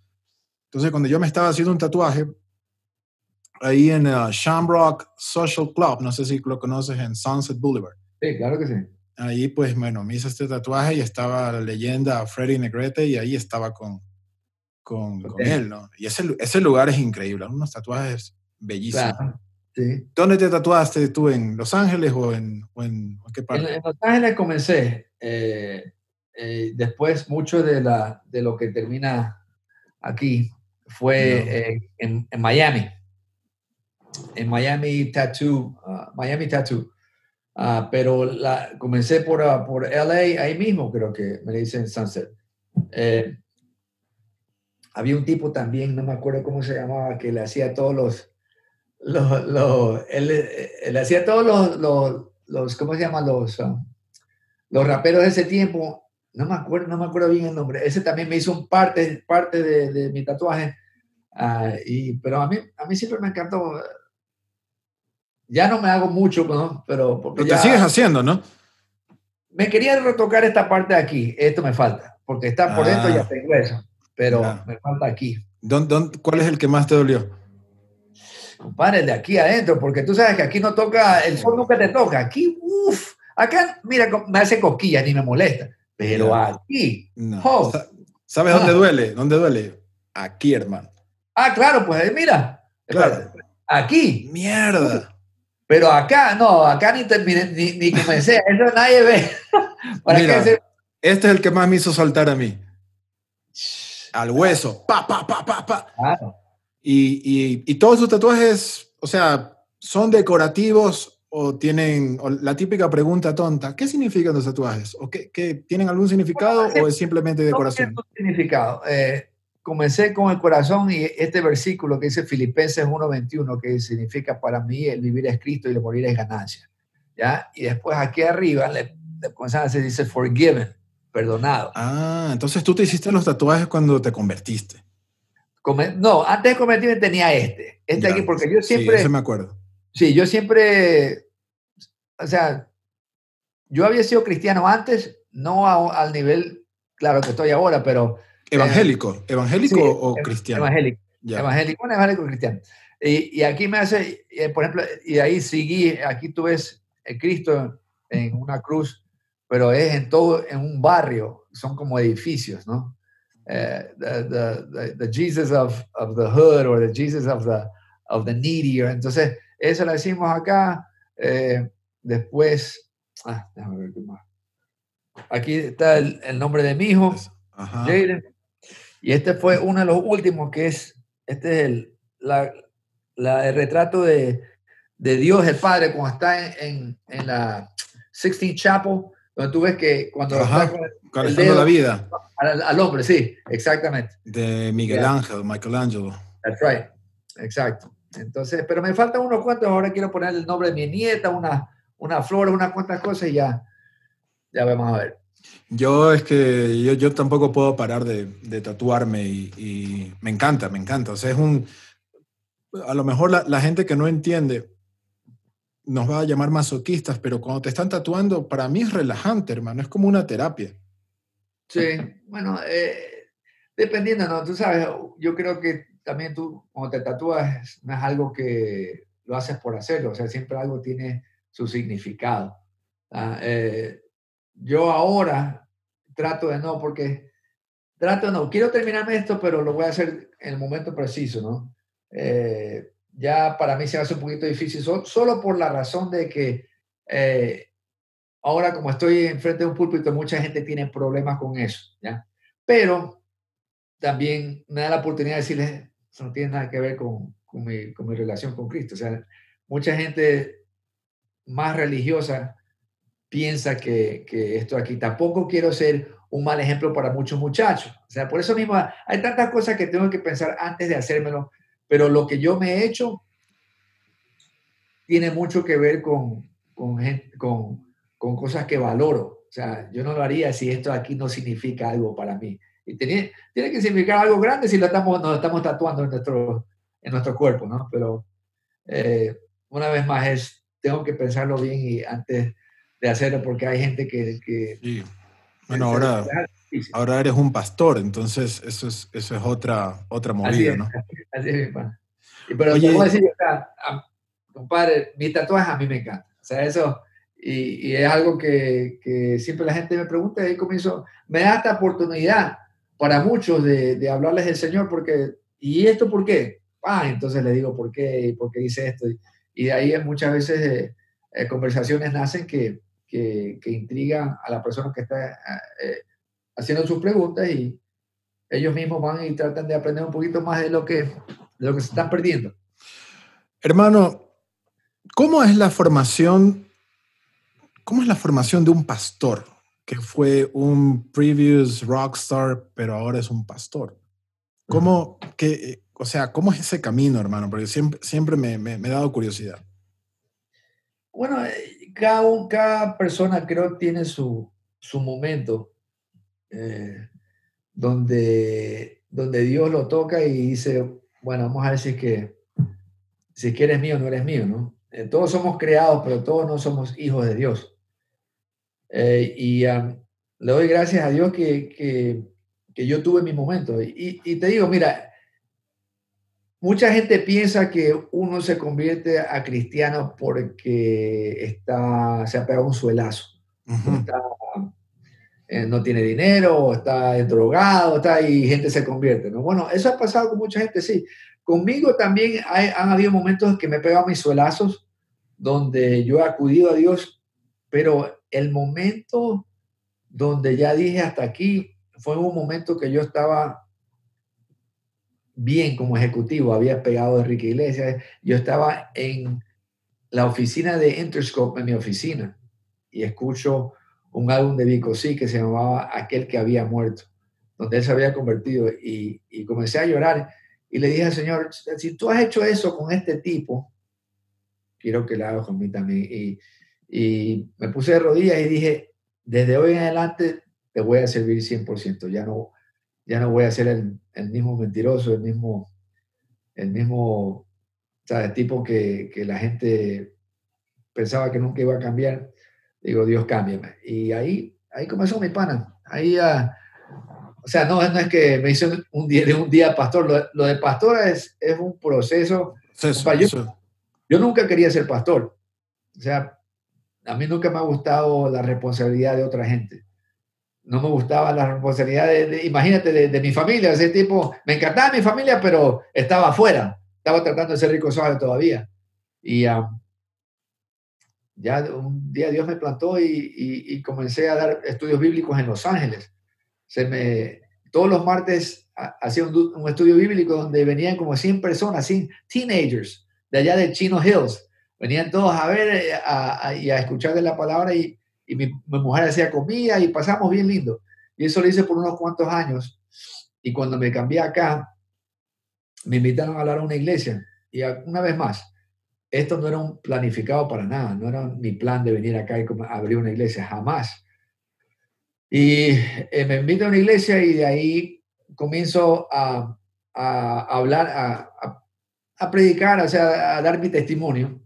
Entonces, cuando yo me estaba haciendo un tatuaje, ahí en uh, Shamrock Social Club, no sé si lo conoces, en Sunset Boulevard. Sí, claro que sí. Ahí, pues, bueno, me hice este tatuaje y estaba la leyenda Freddie Negrete y ahí estaba con, con, él, ¿no? Y ese, ese, lugar es increíble, unos tatuajes bellísimos. sí. ¿Dónde te tatuaste tú? ¿En Los Ángeles o en, en, qué parte? En, Los Ángeles comencé. Eh, eh, después, mucho de, la, de lo que termina aquí fue eh, en, en, Miami. En Miami Tattoo, uh, Miami Tattoo. Uh, pero la, comencé por, uh, por LA, ahí mismo creo que me dicen Sunset. Eh, había un tipo también, no me acuerdo cómo se llamaba, que le hacía todos los, los, él, le hacía todos los, los, los, ¿cómo se llama? Los, ah, los raperos de ese tiempo, no me acuerdo, no me acuerdo bien el nombre, ese también me hizo un parte, parte de, de mi tatuaje, uh, y, pero a mí, a mí siempre me encantó, ya no me hago mucho, ¿no? pero... Porque te sigues haciendo, ¿no? Me quería retocar esta parte de aquí, esto me falta, porque está por dentro y ya ah. tengo eso pero me falta aquí. cuál es el que más te dolió? Compadre, de aquí adentro, porque tú sabes que aquí no toca, el sol nunca te toca. Aquí, uff, acá, mira, me hace cosquillas ni me molesta. Pero aquí, ¿sabes dónde ah. duele? ¿Dónde duele? Aquí, hermano. Ah, claro, pues mira. Claro. Aquí. Mierda. Pero acá, no, acá ni, ni, ni comencé, eso nadie ve. este es el que más me hizo saltar a mí al hueso, pa, pa, pa, pa, pa. Y, y, todos sus tatuajes, o sea, son decorativos o tienen la típica pregunta tonta, ¿qué significan los tatuajes? ¿O qué, tienen algún significado o es simplemente decoración? No significado. Eh, comencé con el corazón y este versículo que dice Filipenses 1.21, que significa para mí el vivir es Cristo y el morir es ganancia. ¿ya? Y después aquí arriba le, le se dice forgiven, perdonado. Ah, entonces tú te hiciste los tatuajes cuando te convertiste. no, antes de convertirme tenía este. Este aquí, porque yo siempre. Sí, ese me acuerdo. Sí, yo siempre. O sea, yo había sido cristiano antes, no al nivel, claro que estoy ahora, pero. Eh, ¿Evangélico? ¿Evangélico o cristiano? Evangélico. Evangélico, evangélico cristiano. Y, y, aquí me hace, eh, por ejemplo, y ahí seguí, aquí tú ves a Cristo en una cruz pero es en todo, en un barrio, son como edificios, ¿no? Uh, the, the, the, Jesus of, of, the hood or the Jesus of the, of the needy. Entonces, eso lo decimos acá. Eh, después, ah, déjame ver qué más. Aquí está el, el nombre de mi hijo, Jaden. Y este fue uno de los últimos, que es, este es el, la, la, el retrato de, de, Dios, el Padre, cuando está en, en, la 16 Chapel, donde tú ves que cuando está el dedo, la vida. Al, al, hombre, sí, exactamente. De Miguel Ángel, Michelangelo. That's right, exacto. Entonces, pero me faltan unos cuantos, ahora quiero poner el nombre de mi nieta, una, una flor, unas cuantas cosas y ya, ya vamos a ver. Yo es que yo, yo tampoco puedo parar de, de tatuarme y, y, me encanta, me encanta. O sea, es un... A lo mejor la, la, gente que no entiende nos va a llamar masoquistas, pero cuando te están tatuando, para mí es relajante, hermano, es como una terapia. Sí, bueno, eh, dependiendo, ¿no? Tú sabes, yo creo que también tú, cuando te tatúas, no es algo que lo haces por hacerlo, o sea, siempre algo tiene su significado. ¿ah? Eh, yo ahora trato de no, porque trato de no, quiero terminarme esto, pero lo voy a hacer en el momento preciso, ¿no? Eh, ya para mí se hace un poquito difícil, solo por la razón de que eh, ahora como estoy enfrente de un púlpito, mucha gente tiene problemas con eso, ¿ya? Pero también me da la oportunidad de decirles, eso no tiene nada que ver con, con, mi, relación con Cristo. O sea, mucha gente más religiosa piensa que, que, esto aquí. Tampoco quiero ser un mal ejemplo para muchos muchachos. O sea, por eso mismo hay tantas cosas que tengo que pensar antes de hacérmelo, pero lo que yo me he hecho tiene mucho que ver con, con, con cosas que valoro. O sea, yo no lo haría si esto aquí no significa algo para mí. Y tiene, tiene que significar algo grande si lo estamos, nos estamos tatuando en nuestro, en nuestro cuerpo, ¿no? Pero eh, una vez más es, tengo que pensarlo bien y antes de hacerlo porque hay gente que... que sí. Bueno, ahora, ahora eres un pastor, entonces eso es, eso es otra, otra movida, ¿no? Así es, mi Pero Oye, te voy a decir, compadre, mi tatuaje a mí me encanta. O sea, eso y, y, es algo que, que, siempre la gente me pregunta y ahí comienzo, me da esta oportunidad para muchos de, hablarles del Señor porque, ¿y esto por qué? Ah, entonces le digo por qué por qué hice esto. Y, de ahí muchas veces eh, eh, conversaciones nacen que, que, que, intrigan a la persona que está eh, haciendo sus preguntas y ellos mismos van y tratan de aprender un poquito más de lo que, lo que se están perdiendo. Hermano, ¿cómo es la formación ¿Cómo es la formación de un pastor que fue un previous rockstar, pero ahora es un pastor? ¿Cómo, que, o sea, ¿cómo es ese camino, hermano? Porque siempre, siempre me, me, me ha dado curiosidad. Bueno, eh, cada, cada persona creo tiene su, su momento eh, donde, donde Dios lo toca y dice, bueno, vamos a decir que si quieres mío, no eres mío, ¿no? Eh, todos somos creados, pero todos no somos hijos de Dios. Eh, y le doy gracias a Dios que, que, que yo tuve mi momento. Y, y, te digo, mira, mucha gente piensa que uno se convierte a cristiano porque está, se ha pegado un suelazo. está, eh, no tiene dinero, está drogado, está y gente se convierte. ¿no? Bueno, eso ha pasado con mucha gente, sí. Conmigo también hay, han habido momentos que me he pegado mis suelazos donde yo he acudido a Dios, pero el momento donde ya dije hasta aquí fue un momento que yo estaba bien como ejecutivo, había pegado a Enrique Iglesias, yo estaba en la oficina de Interscope, en mi oficina, y escucho un álbum de Vico sí que se llamaba Aquel que había muerto, donde él se había convertido, y, y comencé a llorar, y le dije al Señor, si tú has hecho eso con este tipo, quiero que lo hagas con mí también, y y me puse de rodillas y dije, desde hoy en adelante te voy a servir 100%, ya no, ya no voy a ser el, el mismo mentiroso, el mismo, el mismo ¿sabes? tipo que, que, la gente pensaba que nunca iba a cambiar. Digo, Dios cámbiame. Y ahí, ahí comenzó mi pana. Ahí, o sea, no, no es que me hizo un día, de un día pastor, lo, lo de pastor es, es un proceso. yo, yo nunca quería ser pastor. O sea, a mí nunca me ha gustado la responsabilidad de otra gente. No me gustaba la responsabilidad de, imagínate, de, mi familia, ese tipo, me encantaba mi familia, pero estaba afuera, estaba tratando de ser rico suave todavía. Y ya un día Dios me plantó y, comencé a dar estudios bíblicos en Los Ángeles. Se me, todos los martes hacía un, un, estudio bíblico donde venían como 100 personas, 100 teenagers de allá de Chino Hills. Venían todos a ver eh, y a escuchar de la palabra y, mi, mujer hacía comida y pasamos bien lindo. Y eso lo hice por unos cuantos años. Y cuando me cambié acá, me invitaron a hablar a una iglesia. Y una vez más, esto no era un planificado para nada, no era mi plan de venir acá y abrir una iglesia, jamás. Y eh, me invitan a una iglesia y de ahí comienzo a, hablar, a, a, predicar, o sea, a dar mi testimonio.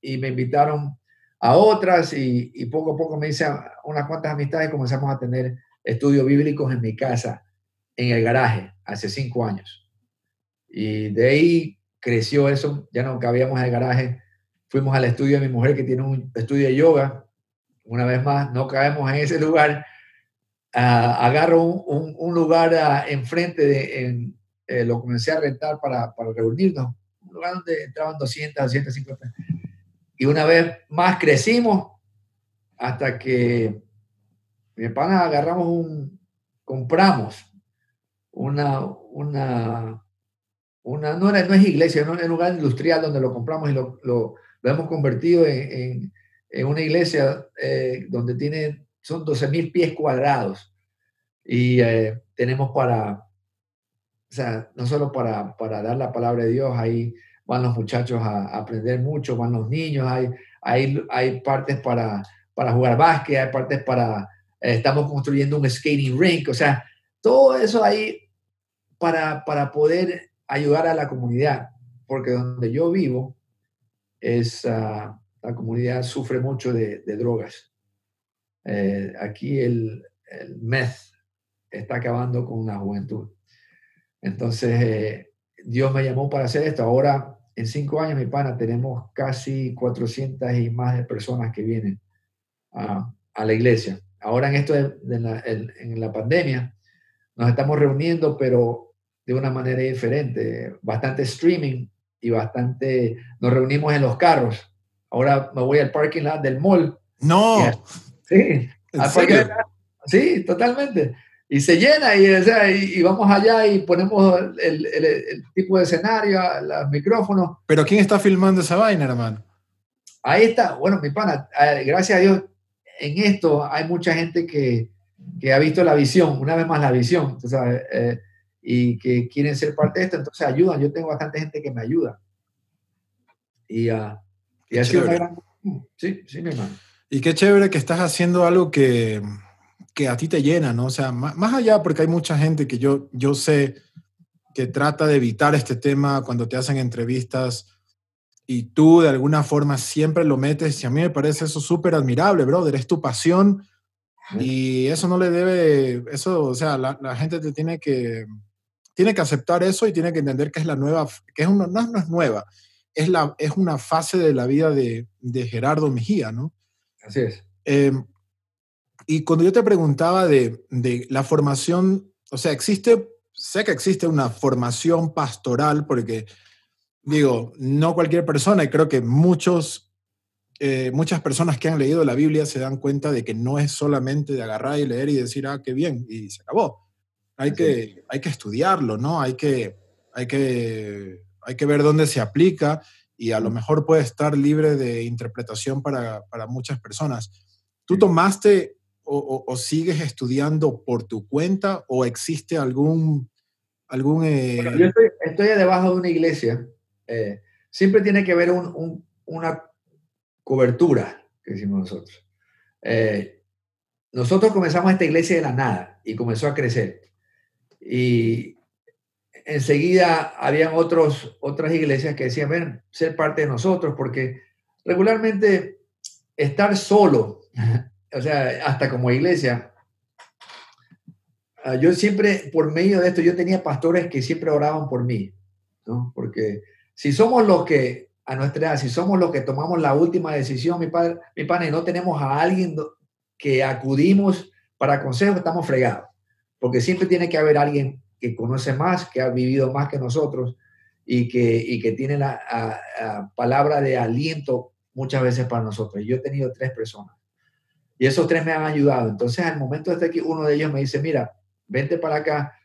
Y me invitaron a otras y, y poco a poco me hice unas cuantas amistades y comenzamos a tener estudios bíblicos en mi casa, en el garaje, hace cinco años. Y de ahí creció eso, ya no cabíamos en el garaje, fuimos al estudio de mi mujer que tiene un estudio de yoga, una vez más, no caemos en ese lugar, ah, agarro un, lugar uh, enfrente, de, en, eh, lo comencé a rentar para, para reunirnos, un lugar donde entraban 200, 250. Y una vez más crecimos hasta que mi pana agarramos un, compramos una, una, una, no, no es iglesia, no es un lugar industrial donde lo compramos y lo, lo, lo hemos convertido en, en, una iglesia eh, donde tiene, son 12 mil pies cuadrados. Y eh, tenemos para, o sea, no solo para, para, dar la palabra de Dios, ahí van los muchachos a, aprender mucho, van los niños, hay, hay, hay partes para, para jugar básquet, hay partes para, eh, estamos construyendo un skating rink, o sea, todo eso ahí para, para poder ayudar a la comunidad, porque donde yo vivo es, ah, la comunidad sufre mucho de, drogas. Eh, aquí el, el, meth está acabando con la juventud. Entonces, eh, Dios me llamó para hacer esto. Ahora, en cinco años, mi pana, tenemos casi 400 y más de personas que vienen a, a la iglesia. Ahora en esto de, la, en la pandemia, nos estamos reuniendo, pero de una manera diferente, bastante streaming y bastante, nos reunimos en los carros. Ahora me voy al parking lot del mall. No. sí, sí, totalmente. Y se llena y, y, vamos allá y ponemos el, el, tipo de escenario, los micrófonos. Pero ¿quién está filmando esa vaina, hermano? Ahí está. Bueno, mi pana, gracias a Dios, en esto hay mucha gente que, que ha visto la visión, una vez más la visión. Entonces, eh, y que quieren ser parte de esto, entonces ayudan. Yo tengo bastante gente que me ayuda. Y, uh, y ha sido una gran... Sí, sí, mi hermano. Y qué chévere que estás haciendo algo que, que a ti te llena, ¿no? O sea, más, más, allá, porque hay mucha gente que yo, yo sé que trata de evitar este tema cuando te hacen entrevistas y tú de alguna forma siempre lo metes y a mí me parece eso súper admirable, brother. Es tu pasión y eso no le debe, eso, o sea, la, la gente te tiene que, tiene que aceptar eso y tiene que entender que es la nueva, que es una, no, no, es nueva, es, la, es una fase de la vida de, de Gerardo Mejía, ¿no? Así es. Em, y cuando yo te preguntaba de, de, la formación, o sea, existe, sé que existe una formación pastoral, porque digo, no cualquier persona, y creo que muchos, eh, muchas personas que han leído la Biblia se dan cuenta de que no es solamente de agarrar y leer y decir, ah, qué bien, y se acabó hay que, hay que estudiarlo, ¿no? Hay que, hay, que, hay que ver dónde se aplica y a lo mejor puede estar libre de interpretación para, para muchas personas. ¿Tú tomaste o, sigues estudiando por tu cuenta o existe algún... algún eh, estoy, debajo de una iglesia. Eh, siempre tiene que haber un, una cobertura, que decimos nosotros. Eh, nosotros comenzamos esta iglesia de la nada y comenzó a crecer y enseguida habían otros, otras iglesias que decían, ven, ser parte de nosotros, porque regularmente estar solo, o sea, hasta como iglesia, ah, yo siempre, por medio de esto, yo tenía pastores que siempre oraban por mí, ¿no? Porque si somos los que a nuestra edad, si somos los que tomamos la última decisión, mi padre, mi padre, no tenemos a alguien que acudimos para consejo, estamos fregados. Porque siempre tiene que haber alguien que conoce más, que ha vivido más que nosotros y que, y que tiene la palabra de aliento muchas veces para nosotros. Yo he tenido tres personas y esos tres me han ayudado. Entonces, al momento de aquí, uno de ellos me dice, mira, vente para acá,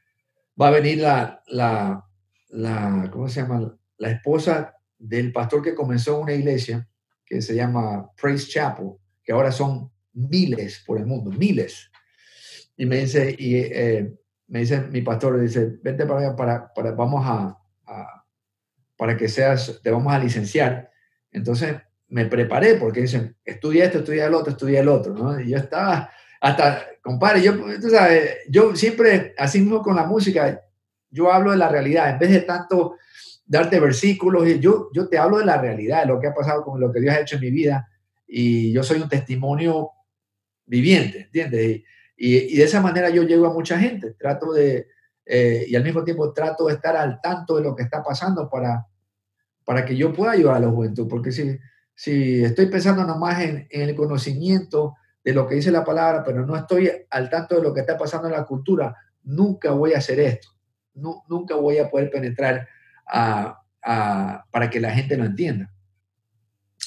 va a venir la, la, la ¿cómo se llama? La esposa del pastor que comenzó una iglesia que se llama Praise Chapel, que ahora son miles por el mundo, miles. Y me dice, y, eh, me dice mi pastor, dice, vente para allá, para, para, vamos a, para que seas, te vamos a licenciar. Entonces me preparé porque dicen, estudia esto, estudia el otro, estudia el otro, ¿no? Y yo estaba, hasta, compadre, yo, tú sabes, yo siempre, así mismo con la música, yo hablo de la realidad, en vez de tanto darte versículos, yo, yo te hablo de la realidad, de lo que ha pasado con lo que Dios ha hecho en mi vida, y yo soy un testimonio viviente, ¿entiendes? Y, de esa manera yo llego a mucha gente, trato de, eh, y al mismo tiempo trato de estar al tanto de lo que está pasando para, para que yo pueda ayudar a la juventud, porque si, si estoy pensando nomás en, en el conocimiento de lo que dice la palabra, pero no estoy al tanto de lo que está pasando en la cultura, nunca voy a hacer esto, nunca voy a poder penetrar para que la gente lo entienda.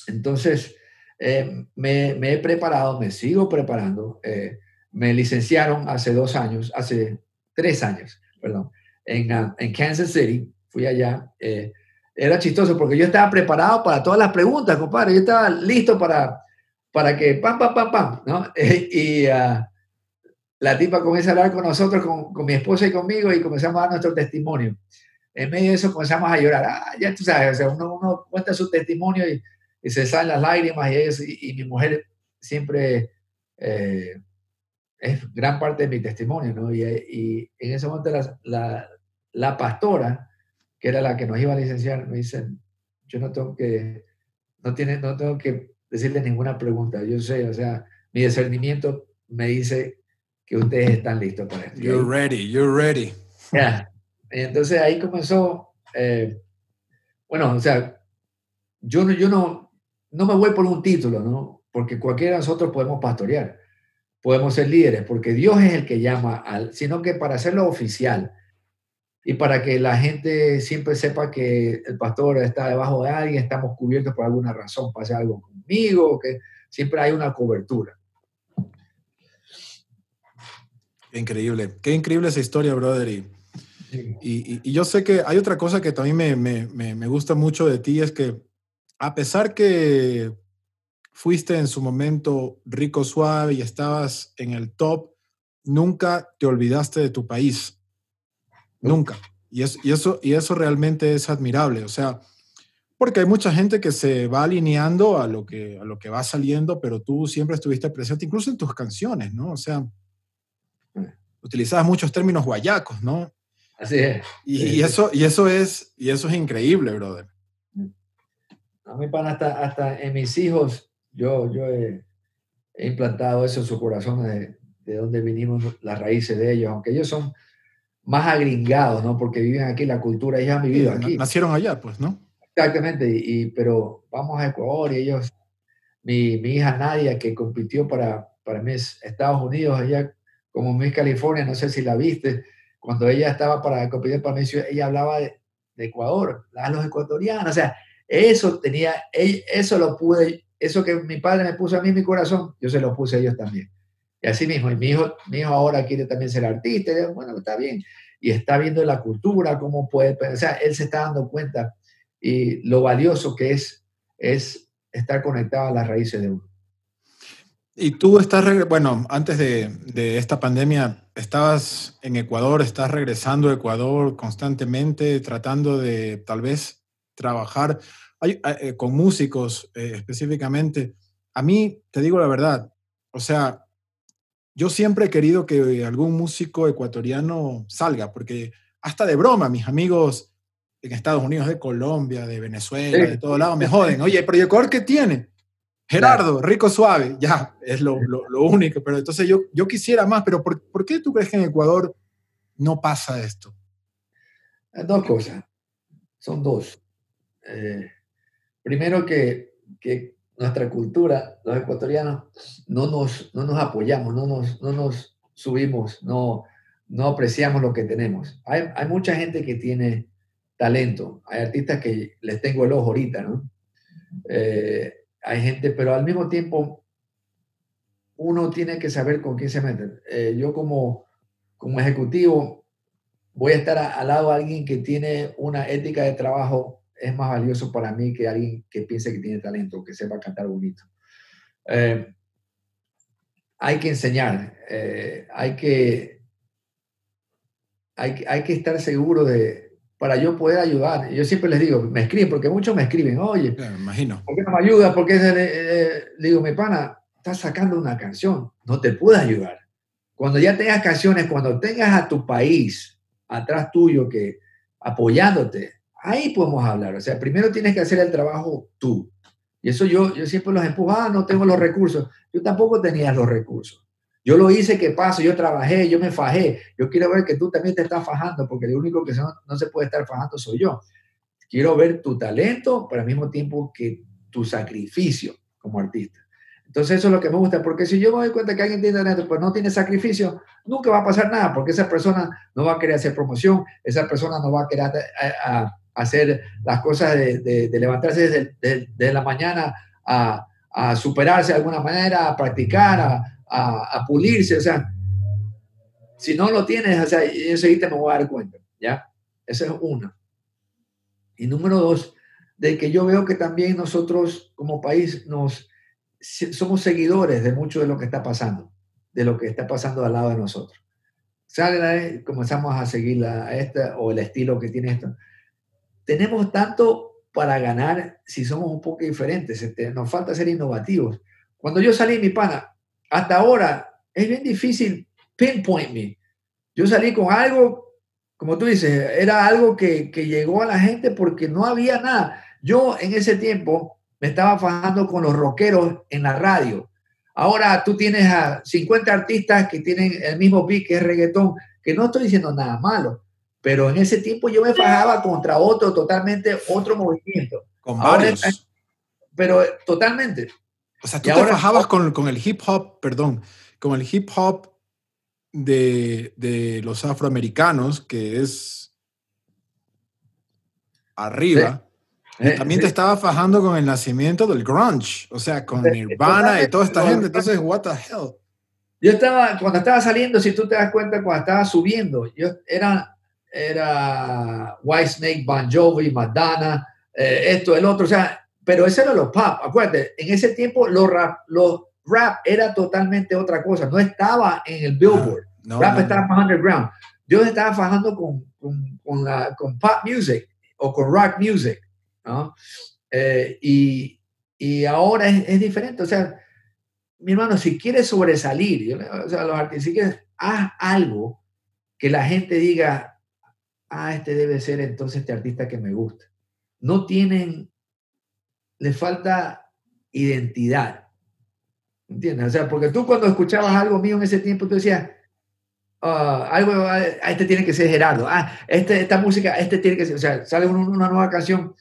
Entonces, eh, me, he preparado, me sigo preparando. Eh, me licenciaron hace dos años, hace tres años, perdón, en, ah, Kansas City. Fui allá. Eh, era chistoso porque yo estaba preparado para todas las preguntas, compadre. Yo estaba listo para, para que pam, pam, pam, pam, ¿no? y ah, la tipa comienza a hablar con nosotros, con, con, mi esposa y conmigo, y comenzamos a dar nuestro testimonio. En medio de eso comenzamos a llorar. Ah, ya tú sabes, o sea, uno, uno cuenta su testimonio y y se salen las lágrimas y, y, mi mujer siempre eh, es gran parte de mi testimonio, ¿no? Y, y en ese momento la, la, la, pastora, que era la que nos iba a licenciar, me dice, yo no tengo que, no, tiene, no tengo que decirle ninguna pregunta, yo sé, o sea, mi discernimiento me dice que ustedes están listos para esto. You're ready, you're ready. Yeah. Entonces ahí comenzó, eh, bueno, o sea, yo no, yo no, no me voy por un título, ¿no? Porque cualquiera de nosotros podemos pastorear, podemos ser líderes, porque Dios es el que llama al, sino que para hacerlo oficial y para que la gente siempre sepa que el pastor está debajo de alguien, estamos cubiertos por alguna razón, pase algo conmigo, que siempre hay una cobertura. increíble, qué increíble esa historia, brother. Y, y, yo sé que hay otra cosa que también me, me, me gusta mucho de ti, es que a pesar que fuiste en su momento rico, suave y estabas en el top, nunca te olvidaste de tu país. Nunca. Y, eso, y eso realmente es admirable. O sea, porque hay mucha gente que se va alineando a lo que, a lo que va saliendo, pero tú siempre estuviste presente, incluso en tus canciones, ¿no? O sea, utilizabas muchos términos guayacos, ¿no? Así es. Y, eso, y, eso es, y eso es increíble, brother. A mí, pan, hasta, hasta en mis hijos, yo, yo he, implantado eso en su corazón de, de dónde vinimos, las raíces de ellos, aunque ellos son más agringados, ¿no? Porque viven aquí, la cultura, ellos han vivido aquí. Nacieron allá, pues, ¿no? Exactamente, y, pero vamos a Ecuador y ellos, mi, mi hija Nadia, que compitió para, para Miss Estados Unidos, ella como Miss California, no sé si la viste, cuando ella estaba para competir para Miss, ella hablaba de, de Ecuador, a los ecuatorianos, o sea, eso tenía, eso lo pude, eso que mi padre me puso a mí en mi corazón, yo se lo puse a ellos también. Y así mismo, y mi hijo, mi hijo ahora quiere también ser artista, y bueno, está bien, y está viendo la cultura, cómo puede, o sea, él se está dando cuenta y lo valioso que es, es estar conectado a las raíces de uno. Y tú estás, bueno, antes de, de, esta pandemia, estabas en Ecuador, estás regresando a Ecuador constantemente, tratando de tal vez trabajar eh, con músicos eh, específicamente, a mí, te digo la verdad, o sea, yo siempre he querido que algún músico ecuatoriano salga, porque hasta de broma, mis amigos en Estados Unidos, de Colombia, de Venezuela, de todos lados, me joden. Oye, pero Ecuador qué tiene? Gerardo, rico suave, ya, es lo, lo, único. Pero entonces yo, yo quisiera más, pero ¿por, ¿por, qué tú crees que en Ecuador no pasa esto? Dos cosas, son dos. Eh, primero que, que nuestra cultura, los ecuatorianos, no nos, no nos apoyamos, no nos, no nos subimos, no, no apreciamos lo que tenemos. Hay, hay mucha gente que tiene talento, hay artistas que les tengo el ojo ahorita, ¿no? Eh, hay gente, pero al mismo tiempo uno tiene que saber con quién se mete. Eh, yo como, como ejecutivo voy a estar al lado de alguien que tiene una ética de trabajo, es más valioso para mí que alguien que piense que tiene talento, que sepa cantar bonito. Eh, hay que enseñar, hay que hay, hay que estar seguro de, para yo poder ayudar. Yo siempre les digo, me escriben, porque muchos me escriben, oye, me imagino. ¿por qué no me ayudas? Porque eh, eh, digo, mi pana, estás sacando una canción, no te puedo ayudar. Cuando ya tengas canciones, cuando tengas a tu país atrás tuyo que apoyándote, ahí podemos hablar. O sea, primero tienes que hacer el trabajo tú. Y eso yo, yo siempre los empujo, ah, no tengo los recursos. Yo tampoco tenía los recursos. Yo lo hice, ¿qué pasa? Yo trabajé, yo me fajé. Yo quiero ver que tú también te estás fajando, porque el único que no, se puede estar fajando soy yo. Quiero ver tu talento, pero al mismo tiempo que tu sacrificio como artista. Entonces eso es lo que me gusta, porque si yo me doy cuenta que alguien tiene talento, pues no tiene sacrificio, nunca va a pasar nada, porque esa persona no va a querer hacer promoción, esa persona no va a querer hacer las cosas de, levantarse desde, de, la mañana a, a superarse de alguna manera, a practicar, a, a, pulirse, o sea, si no lo tienes, o sea, yo enseguida me voy a dar cuenta, ¿ya? Esa es una. Y número dos, de que yo veo que también nosotros como país nos somos seguidores de mucho de lo que está pasando, de lo que está pasando al lado de nosotros. Sale, comenzamos a seguir a esta o el estilo que tiene esto. Tenemos tanto para ganar si somos un poco diferentes, este, nos falta ser innovativos. Cuando yo salí, mi pana, hasta ahora es bien difícil pinpoint me. Yo salí con algo, como tú dices, era algo que, llegó a la gente porque no había nada. Yo en ese tiempo me estaba fajando con los rockeros en la radio. Ahora tú tienes a 50 artistas que tienen el mismo beat que es reggaetón, que no estoy diciendo nada malo, pero en ese tiempo yo me fajaba contra otro, totalmente otro movimiento. Con varios. pero totalmente. O sea, tú te fajabas con, con, el hip hop, perdón, con el hip hop de, de los afroamericanos, que es arriba. también te estaba fajando con el nacimiento del grunge, o sea, con Nirvana y toda esta gente. Entonces, what the hell? Yo estaba, cuando estaba saliendo, si tú te das cuenta, cuando estaba subiendo, yo era, era White Snake, Bon Jovi, Madonna, eh, esto, el otro, o sea, pero ese era los pop, acuérdate, en ese tiempo los rap, los rap era totalmente otra cosa, no estaba en el Billboard, rap estaba más underground. Yo estaba fajando con, con, con, la, con pop music o con rock music, ¿no? Eh, y, y, ahora es, es, diferente, o sea, mi hermano, si quieres sobresalir, o sea, los artistas, si quieres, haz algo que la gente diga, ah, este debe ser entonces este artista que me gusta. No tienen le falta identidad. ¿Entiendes? O sea, porque tú cuando escuchabas algo mío en ese tiempo, tú decías, ah, algo, ah, este tiene que ser Gerardo, ah, este, esta música, este tiene que ser, o sea, sale una, nueva canción,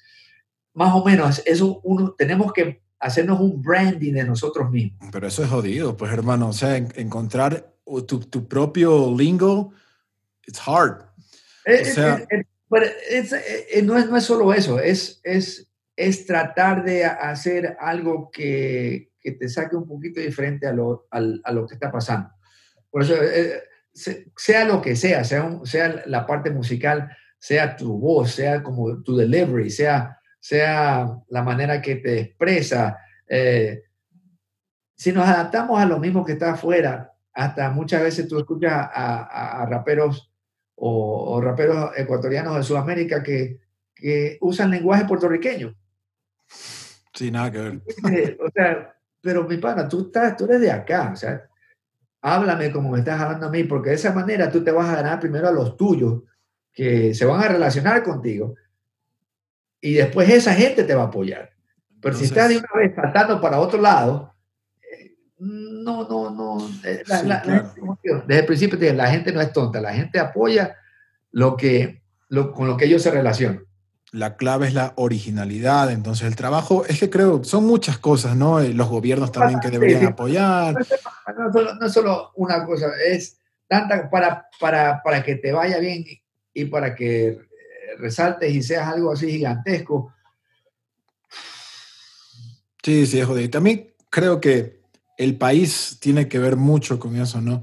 más o menos, eso uno, tenemos que hacernos un branding de nosotros mismos. Pero eso es jodido, pues hermano, o sea, encontrar tu, tu propio lingo, it's hard. Eh, eh, eh, no, es, no es solo eso, es, es es tratar de hacer algo que, que te saque un poquito diferente a lo, a, a lo que está pasando. Por eso, eh, sea lo que sea, sea, sea la parte musical, sea tu voz, sea como tu delivery, sea, sea la manera que te expresa. Eh, si nos adaptamos a lo mismo que está afuera, hasta muchas veces tú escuchas a, a, raperos o, o, raperos ecuatorianos de Sudamérica que, que usan lenguaje puertorriqueño. Sí, nada que ver. O sea, pero mi pana, tú, estás, tú eres de acá, o sea, háblame como me estás hablando a mí, porque de esa manera tú te vas a ganar primero a los tuyos, que se van a relacionar contigo, y después esa gente te va a apoyar. Pero si estás de una vez saltando para otro lado, eh, no, no, no. Eh, desde el principio la gente no es tonta, la gente apoya lo que, lo, con lo que ellos se relacionan. la clave es la originalidad. Entonces, el trabajo, es que creo, son muchas cosas, ¿no? Eh, los gobiernos también que deberían apoyar. No es solo, una cosa, es tanta para, para, para que te vaya bien y para que resaltes y seas algo así gigantesco. Sí, sí, es jodido. También creo que el país tiene que ver mucho con eso, ¿no?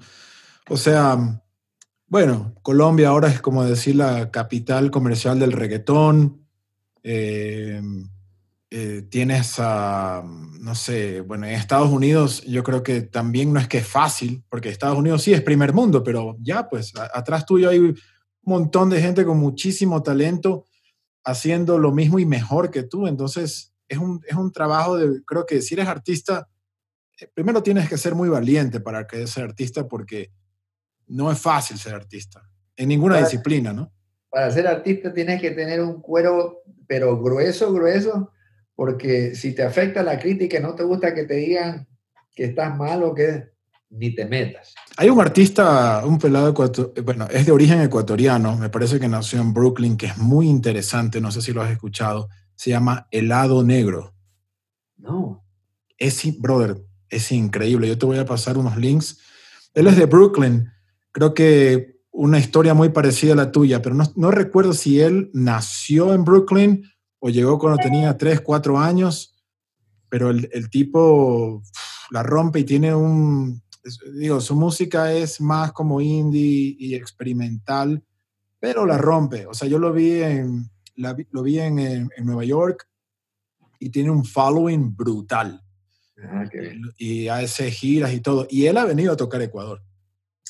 O sea, bueno, Colombia ahora es como decir la capital comercial del reggaetón. Eh, eh, tienes no sé, bueno, en Estados Unidos yo creo que también no es que es fácil, porque Estados Unidos sí es primer mundo, pero ya, pues atrás tuyo hay un montón de gente con muchísimo talento haciendo lo mismo y mejor que tú. Entonces, es un, es un trabajo de, creo que si eres artista, primero tienes que ser muy valiente para que ser artista porque no es fácil ser artista, en ninguna disciplina, ¿no? Para ser artista tienes que tener un cuero, pero grueso, grueso, porque si te afecta la crítica, no te gusta que te digan que estás mal o que ni te metas. Hay un artista, un pelado, bueno, es de origen ecuatoriano, me parece que nació en Brooklyn, que es muy interesante, no sé si lo has escuchado, se llama Helado Negro. No. Es, brother, es increíble. Yo te voy a pasar unos links. Él es de Brooklyn. Creo que una historia muy parecida a la tuya, pero no, recuerdo si él nació en Brooklyn o llegó cuando tenía 3, 4 años, pero el, el tipo la rompe y tiene un, digo, su música es más como indie y experimental, pero la rompe. O sea, yo lo vi en, lo vi en, en, Nueva York y tiene un following brutal. Ah, y hace giras y todo. Y él ha venido a tocar Ecuador.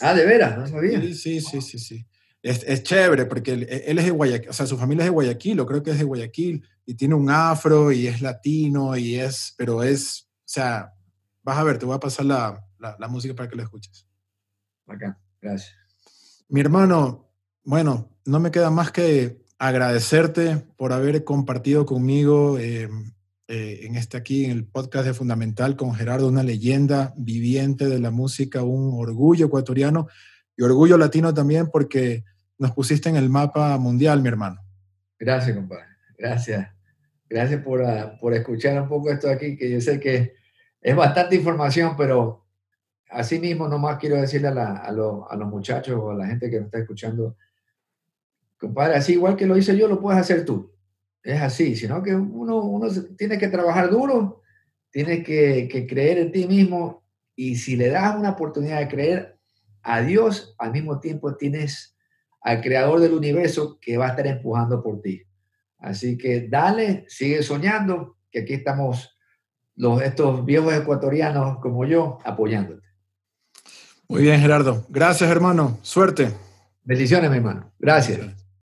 Ah, de veras, no sabía. Sí, sí, sí, sí. Es, es, chévere porque él, es de Guayaquil, o sea, su familia es de Guayaquil, o creo que es de Guayaquil, y tiene un afro y es latino y es, pero es, o sea, vas a ver, te voy a pasar la, la, la música para que la escuches. Acá, gracias. Mi hermano, bueno, no me queda más que agradecerte por haber compartido conmigo eh, eh, en este aquí, en el podcast de Fundamental con Gerardo, una leyenda viviente de la música, un orgullo ecuatoriano y orgullo latino también porque nos pusiste en el mapa mundial, mi hermano. Gracias, compadre. Gracias. Gracias por, ah, por escuchar un poco esto aquí, que yo sé que es bastante información, pero así mismo nomás quiero decirle a, a, los muchachos o a la gente que me está escuchando, compadre, así igual que lo hice yo, lo puedes hacer tú. Es así, sino que uno, uno tiene que trabajar duro, tiene que, que creer en ti mismo y si le das una oportunidad de creer a Dios, al mismo tiempo tienes al creador del universo que va a estar empujando por ti. Así que dale, sigue soñando, que aquí estamos los, estos viejos ecuatorianos como yo apoyándote. Muy bien, Gerardo. Gracias, hermano. Suerte. Bendiciones, mi hermano. Gracias.